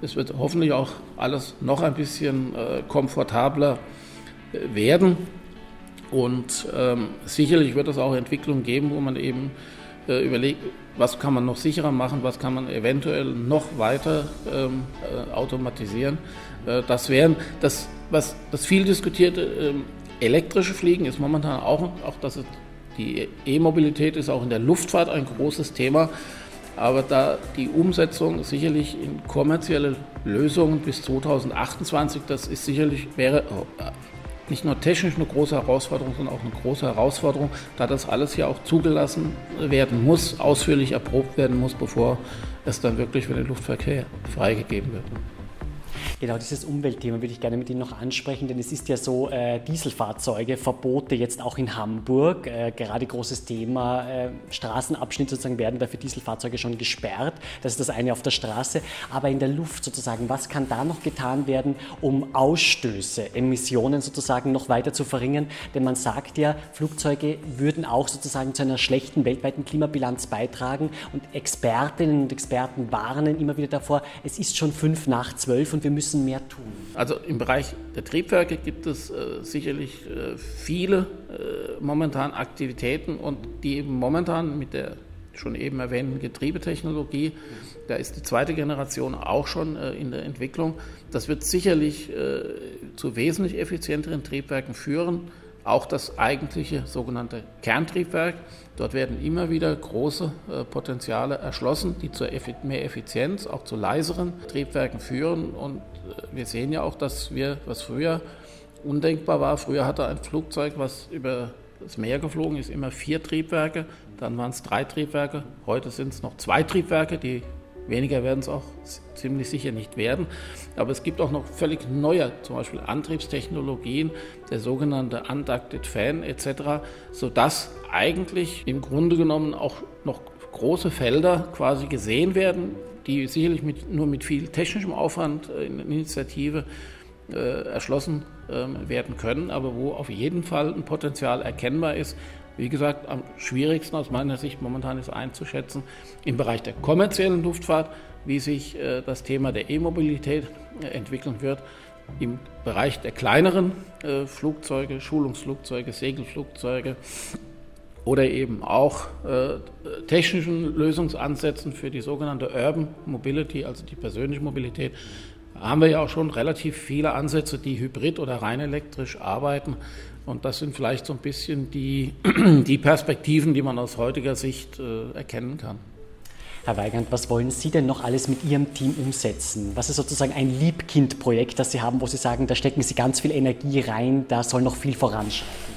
es wird hoffentlich auch alles noch ein bisschen komfortabler werden. Und ähm, sicherlich wird es auch Entwicklungen geben, wo man eben äh, überlegt, was kann man noch sicherer machen, was kann man eventuell noch weiter ähm, äh, automatisieren. Äh, das wären das, was das viel diskutierte ähm, elektrische Fliegen ist momentan auch, auch das ist Die E-Mobilität ist auch in der Luftfahrt ein großes Thema. Aber da die Umsetzung sicherlich in kommerzielle Lösungen bis 2028, das ist sicherlich, wäre äh, nicht nur technisch eine große Herausforderung, sondern auch eine große Herausforderung, da das alles ja auch zugelassen werden muss, ausführlich erprobt werden muss, bevor es dann wirklich für den Luftverkehr freigegeben wird. Genau, dieses Umweltthema würde ich gerne mit Ihnen noch ansprechen, denn es ist ja so, äh, Dieselfahrzeuge, Verbote jetzt auch in Hamburg, äh, gerade großes Thema, äh, Straßenabschnitte sozusagen werden dafür Dieselfahrzeuge schon gesperrt. Das ist das eine auf der Straße, aber in der Luft sozusagen, was kann da noch getan werden, um Ausstöße, Emissionen sozusagen noch weiter zu verringern? Denn man sagt ja, Flugzeuge würden auch sozusagen zu einer schlechten weltweiten Klimabilanz beitragen und Expertinnen und Experten warnen immer wieder davor, es ist schon fünf nach zwölf und wir müssen müssen mehr tun? Also im Bereich der Triebwerke gibt es äh, sicherlich äh, viele äh, momentan Aktivitäten und die eben momentan mit der schon eben erwähnten Getriebetechnologie, da ist die zweite Generation auch schon äh, in der Entwicklung. Das wird sicherlich äh, zu wesentlich effizienteren Triebwerken führen auch das eigentliche sogenannte Kerntriebwerk. Dort werden immer wieder große äh, Potenziale erschlossen, die zu mehr Effizienz, auch zu leiseren Triebwerken führen. Und wir sehen ja auch, dass wir, was früher undenkbar war, früher hatte ein Flugzeug, was über das Meer geflogen ist, immer vier Triebwerke, dann waren es drei Triebwerke, heute sind es noch zwei Triebwerke, die Weniger werden es auch ziemlich sicher nicht werden. Aber es gibt auch noch völlig neue, zum Beispiel Antriebstechnologien, der sogenannte Unducted Fan etc., sodass eigentlich im Grunde genommen auch noch große Felder quasi gesehen werden, die sicherlich mit, nur mit viel technischem Aufwand äh, in Initiative äh, erschlossen äh, werden können, aber wo auf jeden Fall ein Potenzial erkennbar ist, wie gesagt, am schwierigsten aus meiner Sicht momentan ist einzuschätzen im Bereich der kommerziellen Luftfahrt, wie sich äh, das Thema der E-Mobilität entwickeln wird. Im Bereich der kleineren Flugzeuge, Schulungsflugzeuge, Segelflugzeuge oder eben auch äh, technischen Lösungsansätzen für die sogenannte Urban Mobility, also die persönliche Mobilität, haben wir ja auch schon relativ viele Ansätze, die hybrid oder rein elektrisch arbeiten. Und das sind vielleicht so ein bisschen die, (clears throat) die Perspektiven, die man aus heutiger Sicht äh, erkennen kann. Herr Weigand, was wollen Sie denn noch alles mit Ihrem Team umsetzen? Was ist sozusagen ein Liebkind-Projekt, das Sie haben, wo Sie sagen, da stecken Sie ganz viel Energie rein, da soll noch viel voranschreiten?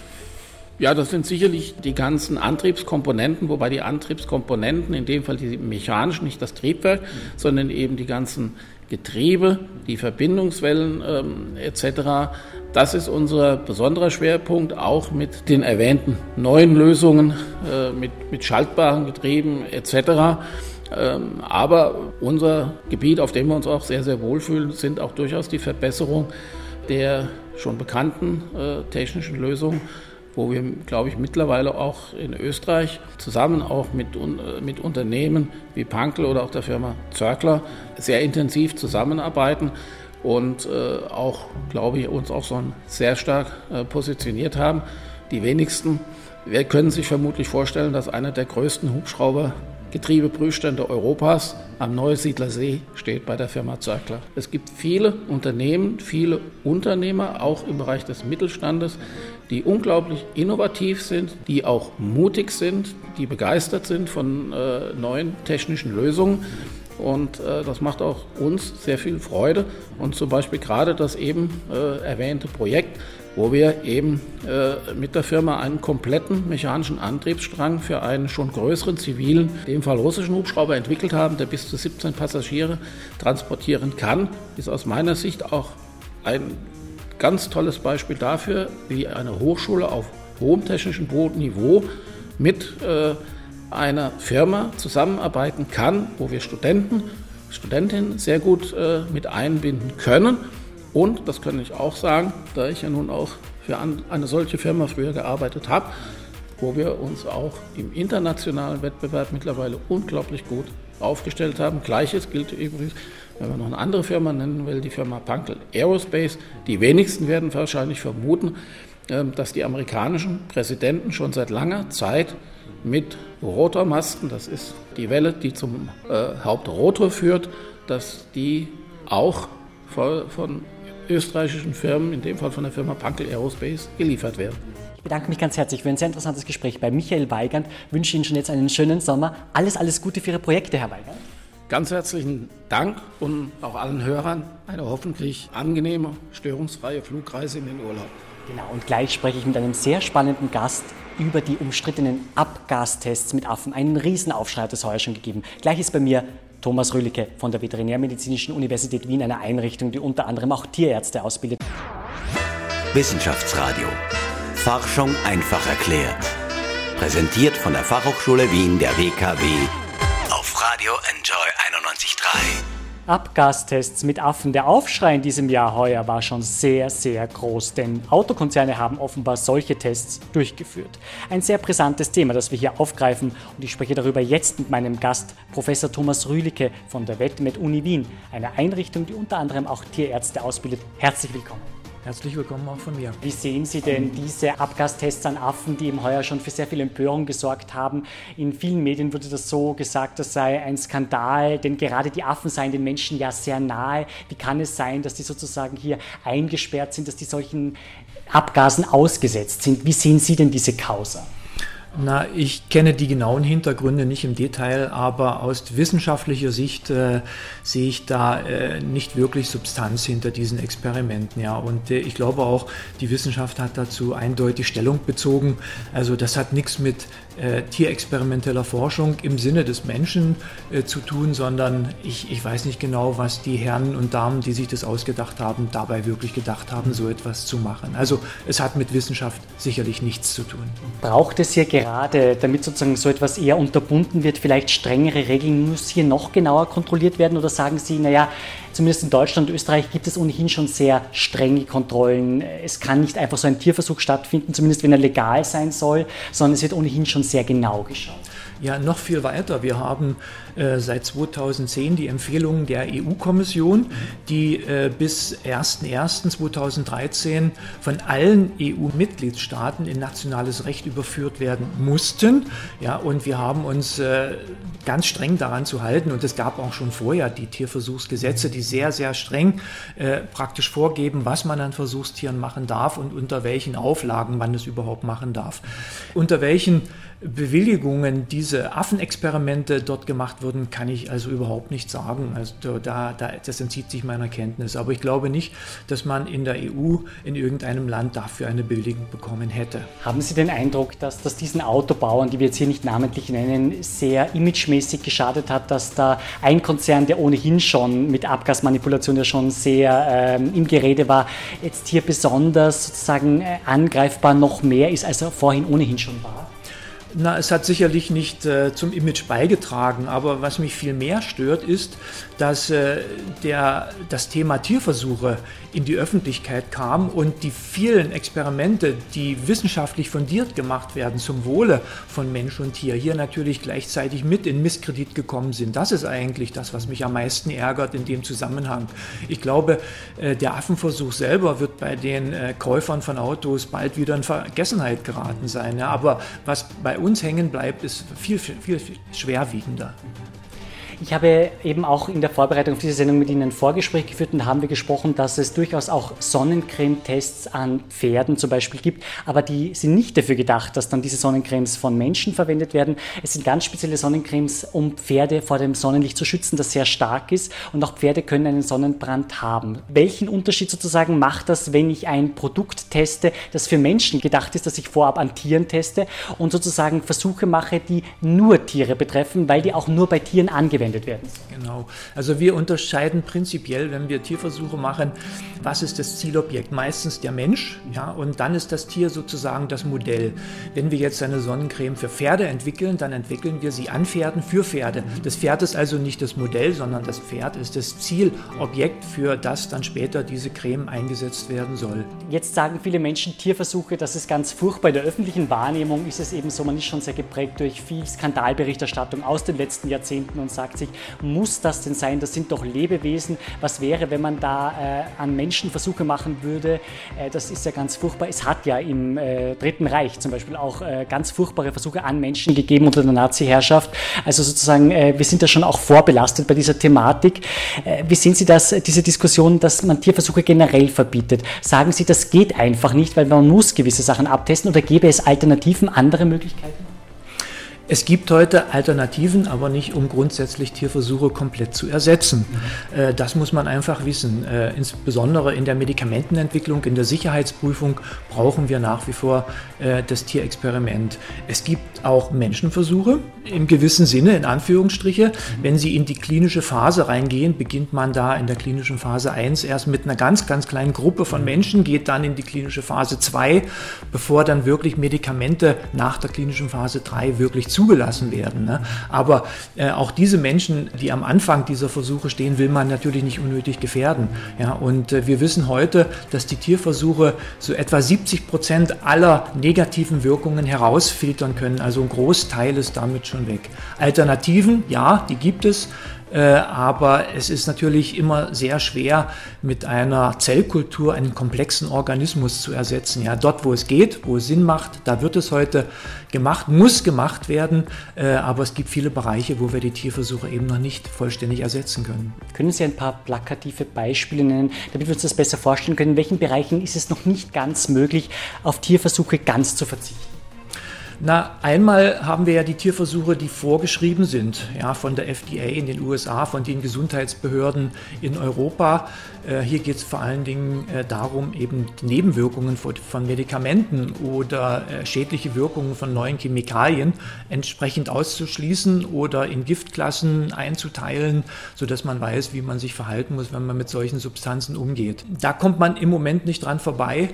Ja, das sind sicherlich die ganzen Antriebskomponenten, wobei die Antriebskomponenten, in dem Fall die mechanischen, nicht das Triebwerk, sondern eben die ganzen Getriebe, die Verbindungswellen ähm, etc. Das ist unser besonderer Schwerpunkt, auch mit den erwähnten neuen Lösungen, äh, mit, mit schaltbaren Getrieben etc. Ähm, aber unser Gebiet, auf dem wir uns auch sehr, sehr wohlfühlen, sind auch durchaus die Verbesserung der schon bekannten äh, technischen Lösungen wo wir, glaube ich, mittlerweile auch in Österreich zusammen auch mit, äh, mit Unternehmen wie Pankel oder auch der Firma Zörkler sehr intensiv zusammenarbeiten und äh, auch, glaube ich, uns auch so sehr stark äh, positioniert haben. Die wenigsten wir können sich vermutlich vorstellen, dass einer der größten Hubschrauber Getriebeprüfstände Europas am Neusiedler See steht bei der Firma Zörkler. Es gibt viele Unternehmen, viele Unternehmer, auch im Bereich des Mittelstandes, die unglaublich innovativ sind, die auch mutig sind, die begeistert sind von äh, neuen technischen Lösungen. Und äh, das macht auch uns sehr viel Freude. Und zum Beispiel gerade das eben äh, erwähnte Projekt, wo wir eben äh, mit der Firma einen kompletten mechanischen Antriebsstrang für einen schon größeren zivilen, in dem Fall russischen Hubschrauber entwickelt haben, der bis zu 17 Passagiere transportieren kann, ist aus meiner Sicht auch ein ganz tolles Beispiel dafür, wie eine Hochschule auf hohem technischen Niveau mit äh, einer Firma zusammenarbeiten kann, wo wir Studenten, Studentinnen sehr gut äh, mit einbinden können. Und, das kann ich auch sagen, da ich ja nun auch für eine solche Firma früher gearbeitet habe, wo wir uns auch im internationalen Wettbewerb mittlerweile unglaublich gut aufgestellt haben. Gleiches gilt übrigens wenn man noch eine andere Firma nennen will, die Firma Pankel Aerospace, die wenigsten werden wahrscheinlich vermuten, ähm, dass die amerikanischen Präsidenten schon seit langer Zeit mit Rotormasten, das ist die Welle, die zum äh, Hauptrotor führt, dass die auch von österreichischen Firmen, in dem Fall von der Firma Pankel Aerospace, geliefert werden. Ich bedanke mich ganz herzlich für ein sehr interessantes Gespräch bei Michael Weigand. Wünsche Ihnen schon jetzt einen schönen Sommer. Alles, alles Gute für Ihre Projekte, Herr Weigand. Ganz herzlichen Dank und auch allen Hörern eine hoffentlich angenehme, störungsfreie Flugreise in den Urlaub. Genau, und gleich spreche ich mit einem sehr spannenden Gast über die umstrittenen Abgastests mit Affen. Einen Riesenaufschrei hat es heuer schon gegeben. Gleich ist bei mir Thomas Rühlicke von der Veterinärmedizinischen Universität Wien, einer Einrichtung, die unter anderem auch Tierärzte ausbildet. Wissenschaftsradio. Forschung einfach erklärt. Präsentiert von der Fachhochschule Wien der WKW auf Radio Enjoy 91.3. Abgastests mit Affen. Der Aufschrei in diesem Jahr heuer war schon sehr, sehr groß, denn Autokonzerne haben offenbar solche Tests durchgeführt. Ein sehr brisantes Thema, das wir hier aufgreifen und ich spreche darüber jetzt mit meinem Gast, Professor Thomas Rühlicke von der VetMed Uni Wien, einer Einrichtung, die unter anderem auch Tierärzte ausbildet. Herzlich willkommen. Herzlich willkommen auch von mir. Wie sehen Sie denn diese Abgastests an Affen, die im Heuer schon für sehr viel Empörung gesorgt haben? In vielen Medien wurde das so gesagt, das sei ein Skandal, denn gerade die Affen seien den Menschen ja sehr nahe. Wie kann es sein, dass die sozusagen hier eingesperrt sind, dass die solchen Abgasen ausgesetzt sind? Wie sehen Sie denn diese Causa? Na, ich kenne die genauen Hintergründe nicht im Detail, aber aus wissenschaftlicher Sicht äh, sehe ich da äh, nicht wirklich Substanz hinter diesen Experimenten. Ja. Und äh, ich glaube auch, die Wissenschaft hat dazu eindeutig Stellung bezogen. Also das hat nichts mit äh, tierexperimenteller Forschung im Sinne des Menschen äh, zu tun, sondern ich, ich weiß nicht genau, was die Herren und Damen, die sich das ausgedacht haben, dabei wirklich gedacht haben, so etwas zu machen. Also es hat mit Wissenschaft sicherlich nichts zu tun. Braucht es hier gerade, damit sozusagen so etwas eher unterbunden wird, vielleicht strengere Regeln? Muss hier noch genauer kontrolliert werden oder sagen Sie, naja, zumindest in Deutschland und Österreich gibt es ohnehin schon sehr strenge Kontrollen. Es kann nicht einfach so ein Tierversuch stattfinden, zumindest wenn er legal sein soll, sondern es wird ohnehin schon sehr genau geschaut. Ja, noch viel weiter. Wir haben äh, seit 2010 die Empfehlungen der EU-Kommission, die äh, bis 01.01.2013 von allen EU-Mitgliedstaaten in nationales Recht überführt werden mussten. Ja, und wir haben uns äh, ganz streng daran zu halten. Und es gab auch schon vorher die Tierversuchsgesetze, die sehr, sehr streng praktisch vorgeben, was man an Versuchstieren machen darf und unter welchen Auflagen man es überhaupt machen darf. Unter welchen Bewilligungen diese Affenexperimente dort gemacht wurden, kann ich also überhaupt nicht sagen. Also da, da, das entzieht sich meiner Kenntnis. Aber ich glaube nicht, dass man in der EU in irgendeinem Land dafür eine Bewilligung bekommen hätte. Haben Sie den Eindruck, dass das diesen Autobauern, die wir jetzt hier nicht namentlich nennen, sehr imagemäßig geschadet hat, dass da ein Konzern, der ohnehin schon mit Abgasmanipulation ja schon sehr ähm, im Gerede war, jetzt hier besonders sozusagen äh, angreifbar noch mehr ist, als er vorhin ohnehin schon war? Na, es hat sicherlich nicht äh, zum Image beigetragen, aber was mich viel mehr stört, ist, dass äh, der, das Thema Tierversuche in die Öffentlichkeit kam und die vielen Experimente, die wissenschaftlich fundiert gemacht werden zum Wohle von Mensch und Tier, hier natürlich gleichzeitig mit in Misskredit gekommen sind. Das ist eigentlich das, was mich am meisten ärgert in dem Zusammenhang. Ich glaube, äh, der Affenversuch selber wird bei den äh, Käufern von Autos bald wieder in Vergessenheit geraten sein. Ja, aber was bei uns hängen bleibt, ist viel, viel, viel schwerwiegender. Ich habe eben auch in der Vorbereitung auf diese Sendung mit Ihnen ein Vorgespräch geführt und haben wir gesprochen, dass es durchaus auch Sonnencreme-Tests an Pferden zum Beispiel gibt, aber die sind nicht dafür gedacht, dass dann diese Sonnencremes von Menschen verwendet werden. Es sind ganz spezielle Sonnencremes, um Pferde vor dem Sonnenlicht zu schützen, das sehr stark ist und auch Pferde können einen Sonnenbrand haben. Welchen Unterschied sozusagen macht das, wenn ich ein Produkt teste, das für Menschen gedacht ist, das ich vorab an Tieren teste und sozusagen Versuche mache, die nur Tiere betreffen, weil die auch nur bei Tieren angewendet angewendet werden. Genau. Also wir unterscheiden prinzipiell, wenn wir Tierversuche machen, was ist das Zielobjekt? Meistens der Mensch, ja, und dann ist das Tier sozusagen das Modell. Wenn wir jetzt eine Sonnencreme für Pferde entwickeln, dann entwickeln wir sie an Pferden für Pferde. Das Pferd ist also nicht das Modell, sondern das Pferd ist das Zielobjekt, für das dann später diese Creme eingesetzt werden soll. Jetzt sagen viele Menschen Tierversuche, das ist ganz furchtbar. In der öffentlichen Wahrnehmung ist es eben so, man ist schon sehr geprägt durch viel Skandalberichterstattung aus den letzten Jahrzehnten und sagt, sich, muss das denn sein? Das sind doch Lebewesen. Was wäre, wenn man da äh, an Menschen Versuche machen würde? Äh, das ist ja ganz furchtbar. Es hat ja im äh, Dritten Reich zum Beispiel auch äh, ganz furchtbare Versuche an Menschen gegeben unter der Nazi-Herrschaft. Also sozusagen, äh, wir sind da schon auch vorbelastet bei dieser Thematik. Äh, wie sehen Sie das, diese Diskussion, dass man Tierversuche generell verbietet? Sagen Sie, das geht einfach nicht, weil man muss gewisse Sachen abtesten oder gäbe es Alternativen, andere Möglichkeiten? Es gibt heute Alternativen, aber nicht, um grundsätzlich Tierversuche komplett zu ersetzen. Mhm. Das muss man einfach wissen. Äh, insbesondere in der Medikamentenentwicklung, in der Sicherheitsprüfung brauchen wir nach wie vor äh, das Tierexperiment. Es gibt auch Menschenversuche im gewissen Sinne, in Anführungsstriche. Mhm. Wenn sie in die klinische Phase reingehen, beginnt man da in der klinischen Phase 1 erst mit einer ganz, ganz kleinen Gruppe von Menschen, geht dann in die klinische Phase 2, bevor dann wirklich Medikamente nach der klinischen Phase 3 wirklich zu zugelassen werden. Ne? Aber äh, auch diese Menschen, die am Anfang dieser Versuche stehen, will man natürlich nicht unnötig gefährden. Ja? Und äh, wir wissen heute, dass die Tierversuche so etwa 70 Prozent aller negativen Wirkungen herausfiltern können. Also ein Großteil ist damit schon weg. Alternativen, ja, die gibt es. Äh, aber es ist natürlich immer sehr schwer, mit einer Zellkultur einen komplexen Organismus zu ersetzen. Ja, dort, wo es geht, wo es Sinn macht, da wird es heute gemacht, muss gemacht werden. Äh, aber es gibt viele Bereiche, wo wir die Tierversuche eben noch nicht vollständig ersetzen können. Können Sie ein paar plakative Beispiele nennen, damit wir uns das besser vorstellen können? In welchen Bereichen ist es noch nicht ganz möglich, auf Tierversuche ganz zu verzichten? Na, einmal haben wir ja die Tierversuche, die vorgeschrieben sind, ja, von der FDA in den USA, von den Gesundheitsbehörden in Europa. Äh, hier geht es vor allen Dingen äh, darum, eben Nebenwirkungen von, Medikamenten oder äh, schädliche Wirkungen von neuen Chemikalien entsprechend auszuschließen oder in Giftklassen einzuteilen, sodass man weiß, wie man sich verhalten muss, wenn man mit solchen Substanzen umgeht. Da kommt man im Moment nicht dran vorbei,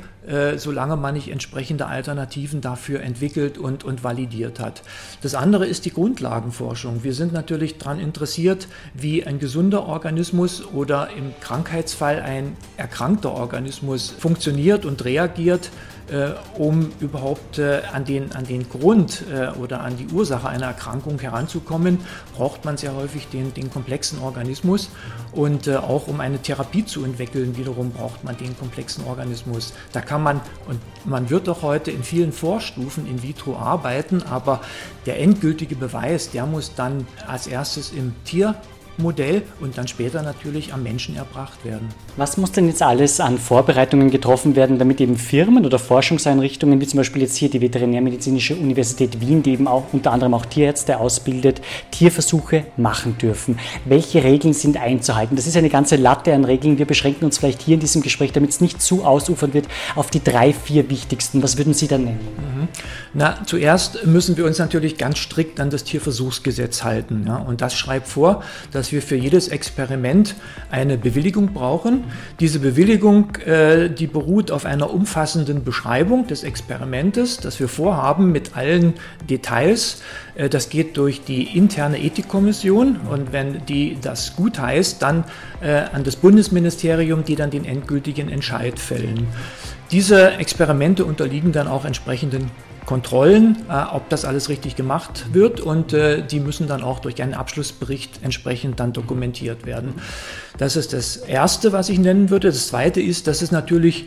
solange man nicht entsprechende Alternativen dafür entwickelt und, und validiert hat. Das andere ist die Grundlagenforschung. Wir sind natürlich daran interessiert, wie ein gesunder Organismus oder im Krankheitsfall Fall ein erkrankter Organismus funktioniert und reagiert, äh, um überhaupt äh, an, den, an den Grund äh, oder an die Ursache einer Erkrankung heranzukommen, braucht man sehr häufig den, den komplexen Organismus. Und auch um eine Therapie zu entwickeln, wiederum braucht man den komplexen Organismus. Da kann man, und man wird doch heute in vielen Vorstufen in vitro arbeiten, aber der endgültige Beweis, der muss dann als erstes im Tier Modell und dann später natürlich am Menschen erbracht werden. Was muss denn jetzt alles an Vorbereitungen getroffen werden, damit eben Firmen oder Forschungseinrichtungen, wie zum Beispiel jetzt hier die Veterinärmedizinische Universität Wien, die eben auch unter anderem auch Tierärzte ausbildet, Tierversuche machen dürfen? Welche Regeln sind einzuhalten? Das ist eine ganze Latte an Regeln. Wir beschränken uns vielleicht hier in diesem Gespräch, damit es nicht zu ausufern wird, auf die drei, vier wichtigsten. Was würden Sie da nennen? Mhm. Na, zuerst müssen wir uns natürlich ganz strikt an das Tierversuchsgesetz halten. Ja? Und das schreibt vor, dass dass wir für jedes Experiment eine Bewilligung brauchen. Diese Bewilligung, äh, die beruht auf einer umfassenden Beschreibung des Experimentes, das wir vorhaben mit allen Details. Äh, das geht durch die interne Ethikkommission und wenn die das gut heißt, dann äh, an das Bundesministerium, die dann den endgültigen Entscheid fällen. Diese Experimente unterliegen dann auch entsprechenden Kontrollen, äh, ob das alles richtig gemacht wird und äh, die müssen dann auch durch einen Abschlussbericht entsprechend dann dokumentiert werden. Das ist das Erste, was ich nennen würde. Das Zweite ist, dass es natürlich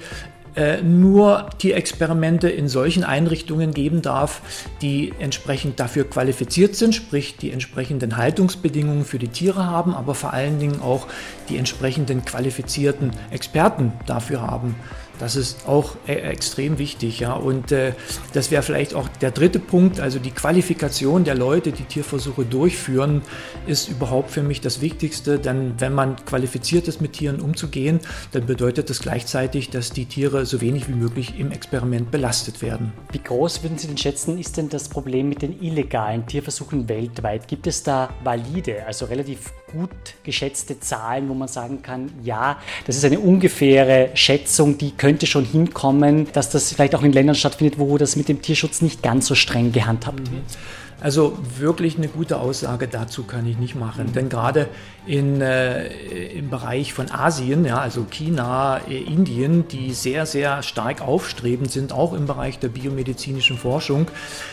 äh, nur Tierexperimente in solchen Einrichtungen geben darf, die entsprechend dafür qualifiziert sind, sprich die entsprechenden Haltungsbedingungen für die Tiere haben, aber vor allen Dingen auch die entsprechenden qualifizierten Experten dafür haben. Das ist auch e extrem wichtig, ja. Und äh, das wäre vielleicht auch der dritte Punkt, also die Qualifikation der Leute, die Tierversuche durchführen, ist überhaupt für mich das Wichtigste. Denn wenn man qualifiziert ist, mit Tieren umzugehen, dann bedeutet das gleichzeitig, dass die Tiere so wenig wie möglich im Experiment belastet werden. Wie groß würden Sie denn schätzen, ist denn das Problem mit den illegalen Tierversuchen weltweit? Gibt es da valide, also relativ gut geschätzte Zahlen, wo man sagen kann, ja, das ist eine ungefähre Schätzung, die könnte schon hinkommen, dass das vielleicht auch in Ländern stattfindet, wo das mit dem Tierschutz nicht ganz so streng gehandhabt wird? Also wirklich eine gute Aussage dazu kann ich nicht machen. Denn gerade in, äh, im Bereich von Asien, ja, also China, äh, Indien, die sehr, sehr stark aufstrebend sind, auch im Bereich der biomedizinischen Forschung,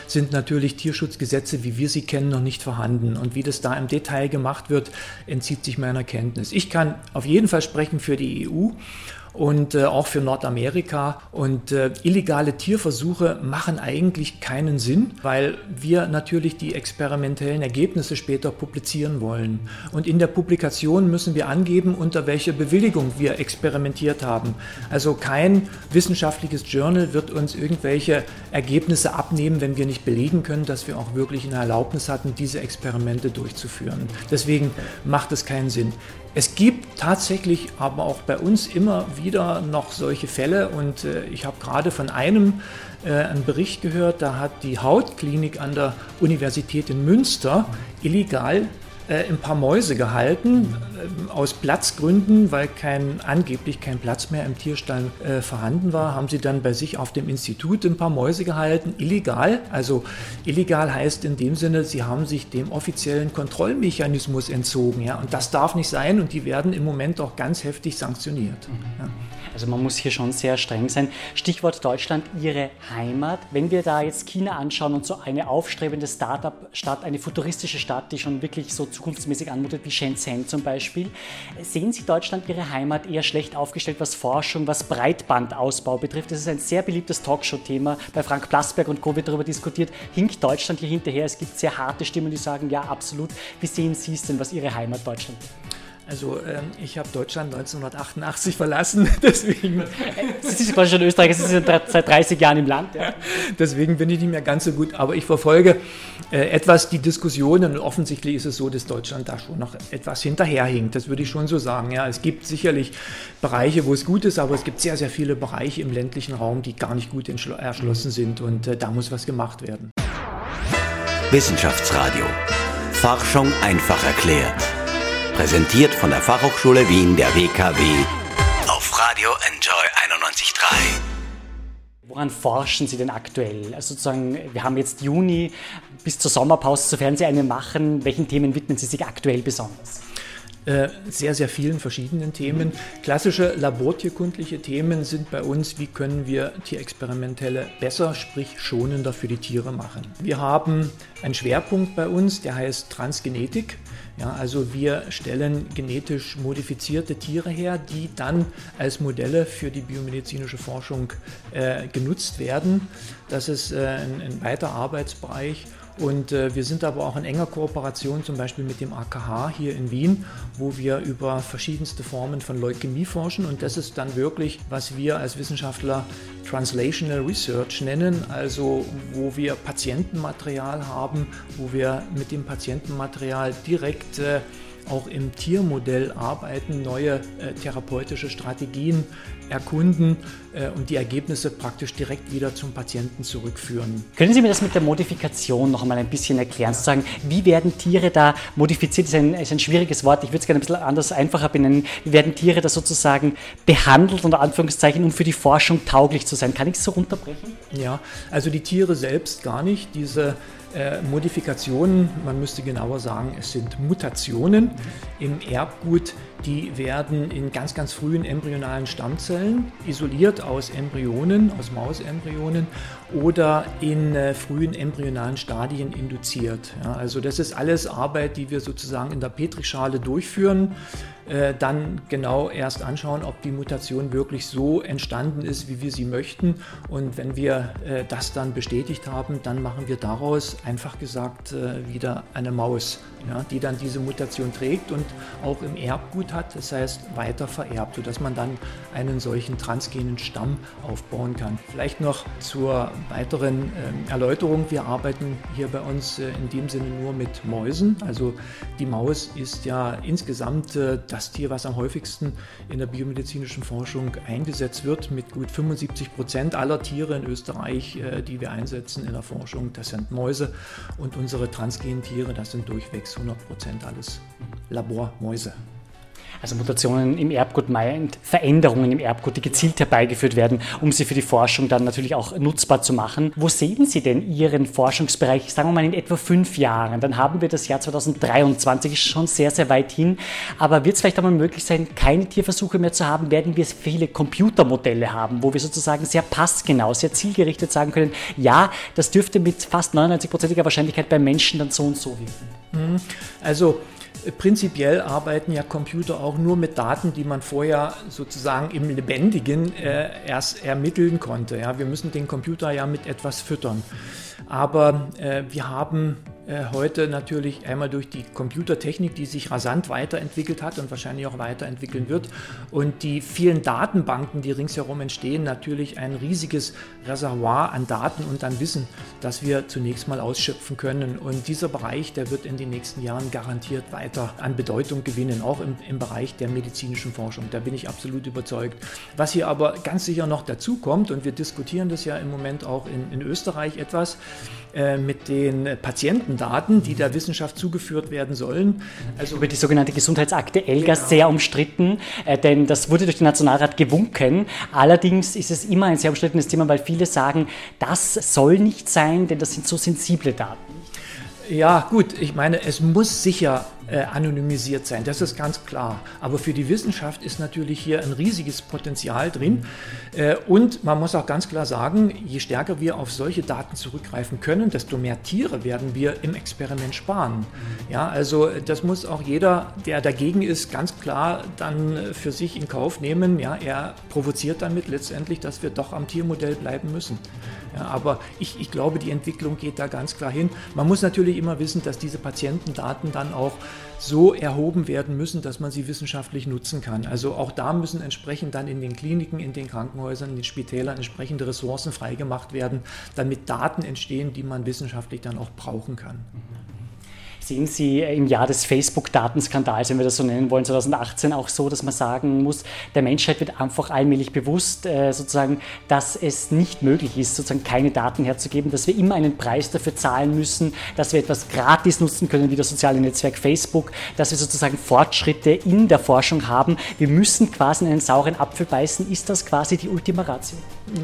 sind natürlich Tierschutzgesetze, wie wir sie kennen, noch nicht vorhanden. Und wie das da im Detail gemacht wird, entzieht sich meiner Kenntnis. Ich kann auf jeden Fall sprechen für die EU und äh, auch für Nordamerika. Und äh, illegale Tierversuche machen eigentlich keinen Sinn, weil wir natürlich die experimentellen Ergebnisse später publizieren wollen. Und in der Publikation müssen wir angeben, unter welcher Bewilligung wir experimentiert haben. Also kein wissenschaftliches Journal wird uns irgendwelche Ergebnisse abnehmen, wenn wir nicht belegen können, dass wir auch wirklich eine Erlaubnis hatten, diese Experimente durchzuführen. Deswegen macht es keinen Sinn. Es gibt tatsächlich aber auch bei uns immer wieder noch solche Fälle und äh, ich habe gerade von einem äh, einen Bericht gehört, da hat die Hautklinik an der Universität in Münster illegal äh, ein paar Mäuse gehalten, äh, aus Platzgründen, weil kein, angeblich kein Platz mehr im Tierstall äh, vorhanden war, haben sie dann bei sich auf dem Institut ein paar Mäuse gehalten, illegal. Also illegal heißt in dem Sinne, sie haben sich dem offiziellen Kontrollmechanismus entzogen. Ja? Und das darf nicht sein und die werden im Moment auch ganz heftig sanktioniert. Mhm. Ja. Also man muss hier schon sehr streng sein. Stichwort Deutschland, Ihre Heimat. Wenn wir da jetzt China anschauen und so eine aufstrebende Start-up-Stadt, eine futuristische Stadt, die schon wirklich so zukunftsmäßig anmutet, wie Shenzhen zum Beispiel, sehen Sie Deutschland, Ihre Heimat, eher schlecht aufgestellt, was Forschung, was Breitbandausbau betrifft? Das ist ein sehr beliebtes Talkshow-Thema. Bei Frank Plasberg und Co. wird darüber diskutiert. Hinkt Deutschland hier hinterher? Es gibt sehr harte Stimmen, die sagen, ja, absolut. Wie sehen Sie es denn, was Ihre Heimat Deutschland betrifft? Also ähm, ich habe Deutschland 1988 verlassen, (laughs) deswegen. Sie sind quasi schon Österreicher, Sie sind seit 30 Jahren im Land. Ja. (laughs) Deswegen bin ich nicht mehr ganz so gut, aber ich verfolge äh, etwas die Diskussionen und offensichtlich ist es so, dass Deutschland da schon noch etwas hinterherhinkt. Das würde ich schon so sagen. Ja, es gibt sicherlich Bereiche, wo es gut ist, aber es gibt sehr, sehr viele Bereiche im ländlichen Raum, die gar nicht gut erschlossen sind und äh, da muss was gemacht werden. Wissenschaftsradio. Forschung einfach erklärt. Präsentiert von der Fachhochschule Wien der WKW auf Radio Enjoy 91.3. Woran forschen Sie denn aktuell? Also sozusagen, wir haben jetzt Juni bis zur Sommerpause, sofern Sie eine machen. Welchen Themen widmen Sie sich aktuell besonders? Äh, sehr, sehr vielen verschiedenen Themen. Klassische labortierkundliche Themen sind bei uns, wie können wir Tierexperimentelle besser, sprich schonender für die Tiere machen. Wir haben einen Schwerpunkt bei uns, der heißt Transgenetik. Ja, also wir stellen genetisch modifizierte Tiere her, die dann als Modelle für die biomedizinische Forschung äh, genutzt werden. Das ist äh, ein, ein weiter Arbeitsbereich. Und äh, wir sind aber auch in enger Kooperation zum Beispiel mit dem AKH hier in Wien, wo wir über verschiedenste Formen von Leukämie forschen. Und das ist dann wirklich, was wir als Wissenschaftler Translational Research nennen, also wo wir Patientenmaterial haben, wo wir mit dem Patientenmaterial direkt äh, auch im Tiermodell arbeiten, neue äh, therapeutische Strategien erkunden äh, und die Ergebnisse praktisch direkt wieder zum Patienten zurückführen. Können Sie mir das mit der Modifikation noch einmal ein bisschen erklären? Sozusagen, wie werden Tiere da modifiziert? Das ist ein, ist ein schwieriges Wort, ich würde es gerne ein bisschen anders, einfacher benennen. Wie werden Tiere da sozusagen behandelt, unter Anführungszeichen, um für die Forschung tauglich zu sein? Kann ich es so runterbrechen? Ja, also die Tiere selbst gar nicht. Diese äh, Modifikationen, man müsste genauer sagen, es sind Mutationen im Erbgut, die werden in ganz, ganz frühen embryonalen Stammzellen isoliert aus Embryonen, aus Mausembryonen oder in äh, frühen embryonalen Stadien induziert. Ja, also das ist alles Arbeit, die wir sozusagen in der Petrischale durchführen äh, dann genau erst anschauen, ob die Mutation wirklich so entstanden ist, wie wir sie möchten. Und wenn wir äh, das dann bestätigt haben, dann machen wir daraus einfach gesagt äh, wieder eine Maus, ja, die dann diese Mutation trägt und auch im Erbgut hat, das heißt weiter vererbt, sodass man dann einen solchen transgenen Stamm aufbauen kann. Vielleicht noch zur weiteren äh, Erläuterung. Wir arbeiten hier bei uns äh, in dem Sinne nur mit Mäusen. Also die Maus ist ja insgesamt äh, das Tier, was am häufigsten in der biomedizinischen Forschung eingesetzt wird, mit gut 75 Prozent aller Tiere in Österreich, äh, die wir einsetzen in der Forschung. Das sind Mäuse und unsere transgenen Tiere, das sind durchwegs 100 Prozent alles Labormäuse. Also Mutationen im Erbgut meint Veränderungen im Erbgut, die gezielt herbeigeführt werden, um sie für die Forschung dann natürlich auch nutzbar zu machen. Wo sehen Sie denn Ihren Forschungsbereich, sagen wir mal in etwa fünf Jahren? Dann haben wir das Jahr 2023, ist schon sehr, sehr weit hin. Aber wird es vielleicht einmal möglich sein, keine Tierversuche mehr zu haben? Werden wir viele Computermodelle haben, wo wir sozusagen sehr passgenau, sehr zielgerichtet sagen können, ja, das dürfte mit fast 99%iger Wahrscheinlichkeit beim Menschen dann so und so wirken? Mhm. Also Prinzipiell arbeiten ja Computer auch nur mit Daten, die man vorher sozusagen im Lebendigen äh, erst ermitteln konnte. Ja, wir müssen den Computer ja mit etwas füttern. Aber äh, wir haben heute natürlich einmal durch die Computertechnik, die sich rasant weiterentwickelt hat und wahrscheinlich auch weiterentwickeln wird und die vielen Datenbanken, die ringsherum entstehen, natürlich ein riesiges Reservoir an Daten und an Wissen, das wir zunächst mal ausschöpfen können. Und dieser Bereich, der wird in den nächsten Jahren garantiert weiter an Bedeutung gewinnen, auch im, im Bereich der medizinischen Forschung. Da bin ich absolut überzeugt. Was hier aber ganz sicher noch dazu kommt, und wir diskutieren das ja im Moment auch in, in Österreich etwas, äh, mit den Patientendaten, die der Wissenschaft zugeführt werden sollen. Also über die sogenannte Gesundheitsakte ELGA genau. sehr umstritten, äh, denn das wurde durch den Nationalrat gewunken. Allerdings ist es immer ein sehr umstrittenes Thema, weil viele sagen, das soll nicht sein, denn das sind so sensible Daten. Ja, gut, ich meine, es muss sicher äh, anonymisiert sein, das ist ganz klar. Aber für die Wissenschaft ist natürlich hier ein riesiges Potenzial drin. Äh, und man muss auch ganz klar sagen, je stärker wir auf solche Daten zurückgreifen können, desto mehr Tiere werden wir im Experiment sparen. Ja, also das muss auch jeder, der dagegen ist, ganz klar dann für sich in Kauf nehmen. Ja, er provoziert damit letztendlich, dass wir doch am Tiermodell bleiben müssen. Ja, aber ich, ich glaube, die Entwicklung geht da ganz klar hin. Man muss natürlich immer wissen, dass diese Patientendaten dann auch so erhoben werden müssen, dass man sie wissenschaftlich nutzen kann. Also auch da müssen entsprechend dann in den Kliniken, in den Krankenhäusern, in den Spitälern entsprechende Ressourcen freigemacht werden, damit Daten entstehen, die man wissenschaftlich dann auch brauchen kann. Sehen Sie im Jahr des Facebook-Datenskandals, wenn wir das so nennen wollen, 2018 auch so, dass man sagen muss, der Menschheit wird einfach allmählich bewusst, äh, sozusagen, dass es nicht möglich ist, sozusagen keine Daten herzugeben, dass wir immer einen Preis dafür zahlen müssen, dass wir etwas gratis nutzen können, wie das soziale Netzwerk Facebook, dass wir sozusagen Fortschritte in der Forschung haben. Wir müssen quasi in einen sauren Apfel beißen. Ist das quasi die Ultima Ratio?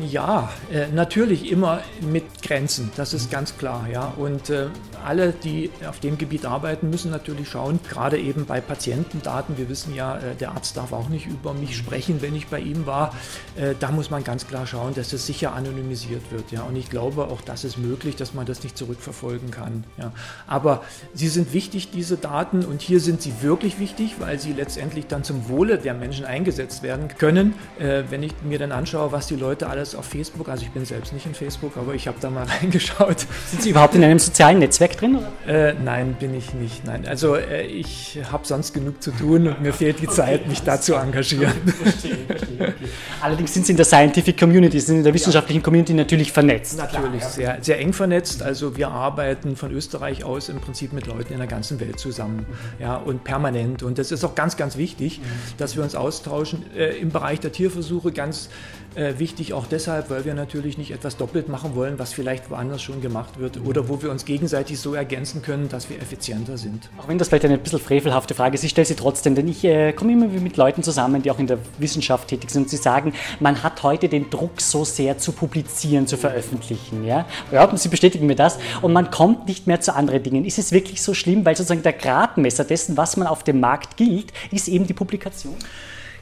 Ja, äh, natürlich immer mit Grenzen, das ist ganz klar. Ja. Und äh, alle, die auf dem Gebiet arbeiten, müssen natürlich schauen, gerade eben bei Patientendaten, wir wissen ja, äh, der Arzt darf auch nicht über mich sprechen, wenn ich bei ihm war, äh, da muss man ganz klar schauen, dass es sicher anonymisiert wird. Ja. Und ich glaube, auch das ist möglich, dass man das nicht zurückverfolgen kann. Ja. Aber sie sind wichtig, diese Daten, und hier sind sie wirklich wichtig, weil sie letztendlich dann zum Wohle der Menschen eingesetzt werden können. Äh, wenn ich mir dann anschaue, was die Leute alles auf Facebook, also ich bin selbst nicht in Facebook, aber ich habe da mal (laughs) reingeschaut. Sind Sie überhaupt in einem sozialen Netzwerk drin? Äh, nein, bin ich nicht. Nein, also äh, ich habe sonst genug zu tun und mir fehlt die Zeit, mich da zu engagieren. (laughs) Verstehe, verstehe, okay. Allerdings sind Sie in der Scientific Community, sind in der wissenschaftlichen Community natürlich vernetzt. Natürlich, sehr, sehr eng vernetzt. Also wir arbeiten von Österreich aus im Prinzip mit Leuten in der ganzen Welt zusammen. Ja, und permanent. Und das ist auch ganz, ganz wichtig, dass wir uns austauschen. Äh, Im Bereich der Tierversuche ganz äh, wichtig auch deshalb, weil wir natürlich nicht etwas doppelt machen wollen, was vielleicht woanders schon gemacht wird oder wo wir uns gegenseitig so ergänzen können, dass wir effizienter sind. Auch wenn das vielleicht eine bisschen frevelhafte Frage ist, ich stelle sie trotzdem, denn ich äh, komme immer mit Leuten zusammen, die auch in der Wissenschaft tätig sind und sie sagen, man hat heute den Druck so sehr zu publizieren, zu veröffentlichen. Ja, ja sie bestätigen mir das und man kommt nicht mehr zu anderen Dingen. Ist es wirklich so schlimm, weil sozusagen der Gradmesser dessen, was man auf dem Markt gilt, ist eben die Publikation?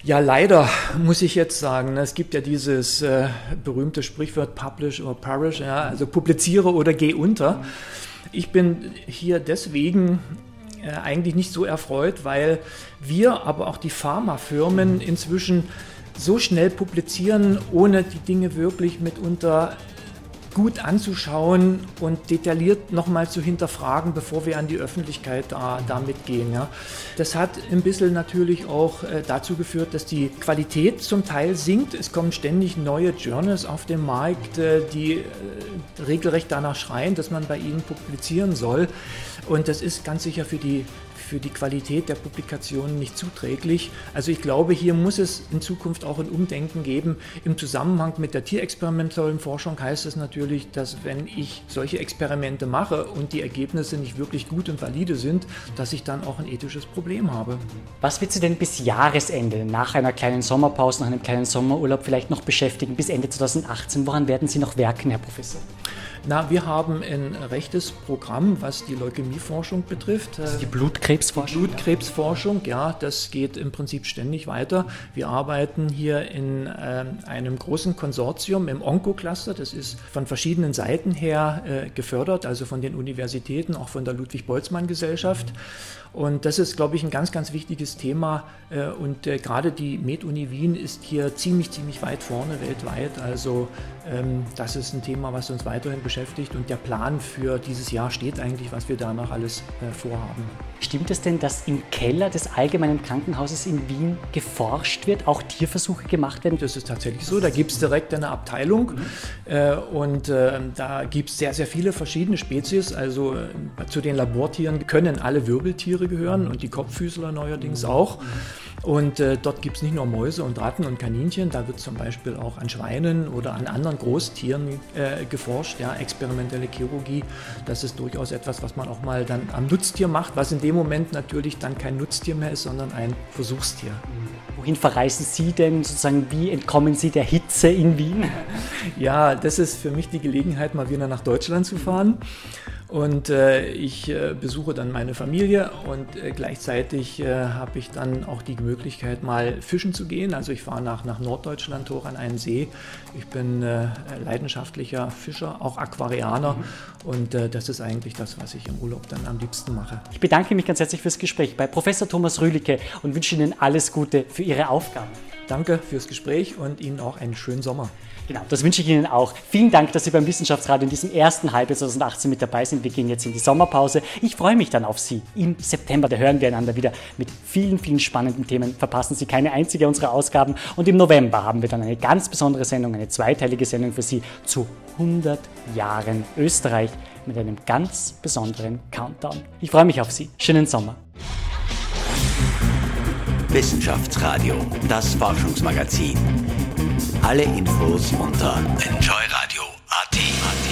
Ja, leider muss ich jetzt sagen. Es gibt ja dieses äh, berühmte Sprichwort Publish or Perish, ja, also publiziere oder geh unter. Ich bin hier deswegen äh, eigentlich nicht so erfreut, weil wir, aber auch die Pharmafirmen inzwischen so schnell publizieren, ohne die Dinge wirklich mitunter gut anzuschauen und detailliert nochmal zu hinterfragen, bevor wir an die Öffentlichkeit da, damit gehen. Ja. Das hat ein bisschen natürlich auch äh, dazu geführt, dass die Qualität zum Teil sinkt. Es kommen ständig neue Journals auf den Markt, äh, die äh, regelrecht danach schreien, dass man bei ihnen publizieren soll. Und das ist ganz sicher für die für die Qualität der Publikationen nicht zuträglich. Also ich glaube, hier muss es in Zukunft auch ein Umdenken geben. Im Zusammenhang mit der tierexperimentellen Forschung heißt es natürlich, dass wenn ich solche Experimente mache und die Ergebnisse nicht wirklich gut und valide sind, dass ich dann auch ein ethisches Problem habe. Was wird Sie denn bis Jahresende, nach einer kleinen Sommerpause, nach einem kleinen Sommerurlaub vielleicht noch beschäftigen, bis Ende 2018? Woran werden Sie noch werken, Herr Professor? Na, wir haben ein rechtes Programm, was die Leukämieforschung betrifft. Die Blutkrebsforschung? Die Blutkrebsforschung, ja, das geht im Prinzip ständig weiter. Wir arbeiten hier in äh, einem großen Konsortium im Onko-Cluster. Das ist von verschiedenen Seiten her äh, gefördert, also von den Universitäten, auch von der Ludwig-Boltzmann-Gesellschaft. Und das ist, glaube ich, ein ganz, ganz wichtiges Thema. Äh, und äh, gerade die Med-Uni Wien ist hier ziemlich, ziemlich weit vorne weltweit. Also ähm, das ist ein Thema, was uns weiterhin beschäftigt. Und der Plan für dieses Jahr steht eigentlich, was wir danach alles äh, vorhaben. Stimmt es denn, dass im Keller des Allgemeinen Krankenhauses in Wien geforscht wird, auch Tierversuche gemacht werden? Das ist tatsächlich so. Da gibt es direkt eine Abteilung. Mhm. Und da gibt es sehr, sehr viele verschiedene Spezies. Also zu den Labortieren können alle Wirbeltiere Tiere gehören und die Kopffüßler neuerdings auch. Und äh, dort gibt es nicht nur Mäuse und Ratten und Kaninchen, da wird zum Beispiel auch an Schweinen oder an anderen Großtieren äh, geforscht, ja, experimentelle Chirurgie. Das ist durchaus etwas, was man auch mal dann am Nutztier macht, was in dem Moment natürlich dann kein Nutztier mehr ist, sondern ein Versuchstier. Wohin verreisen Sie denn sozusagen? Wie entkommen Sie der Hitze in Wien? Ja, das ist für mich die Gelegenheit, mal wieder nach Deutschland zu fahren. Und äh, ich äh, besuche dann meine Familie und äh, gleichzeitig äh, habe ich dann auch die Möglichkeit, mal fischen zu gehen. Also ich fahre nach, nach Norddeutschland hoch an einen See. Ich bin äh, leidenschaftlicher Fischer, auch Aquarianer. Mhm. Und äh, das ist eigentlich das, was ich im Urlaub dann am liebsten mache. Ich bedanke mich ganz herzlich fürs Gespräch bei Professor Thomas Rühlicke und wünsche Ihnen alles Gute für Ihre Aufgaben. Danke fürs Gespräch und Ihnen auch einen schönen Sommer. Genau, das wünsche ich Ihnen auch. Vielen Dank, dass Sie beim Wissenschaftsrat in diesem ersten Halbjahr 2018 mit dabei sind. Wir gehen jetzt in die Sommerpause. Ich freue mich dann auf Sie. Im September, da hören wir einander wieder mit vielen, vielen spannenden Themen. Verpassen Sie keine einzige unserer Ausgaben. Und im November haben wir dann eine ganz besondere Sendung, eine zweiteilige Sendung für Sie zu 100 Jahren Österreich mit einem ganz besonderen Countdown. Ich freue mich auf Sie. Schönen Sommer. Wissenschaftsradio, das Forschungsmagazin. Alle Infos unter enjoyradio.at.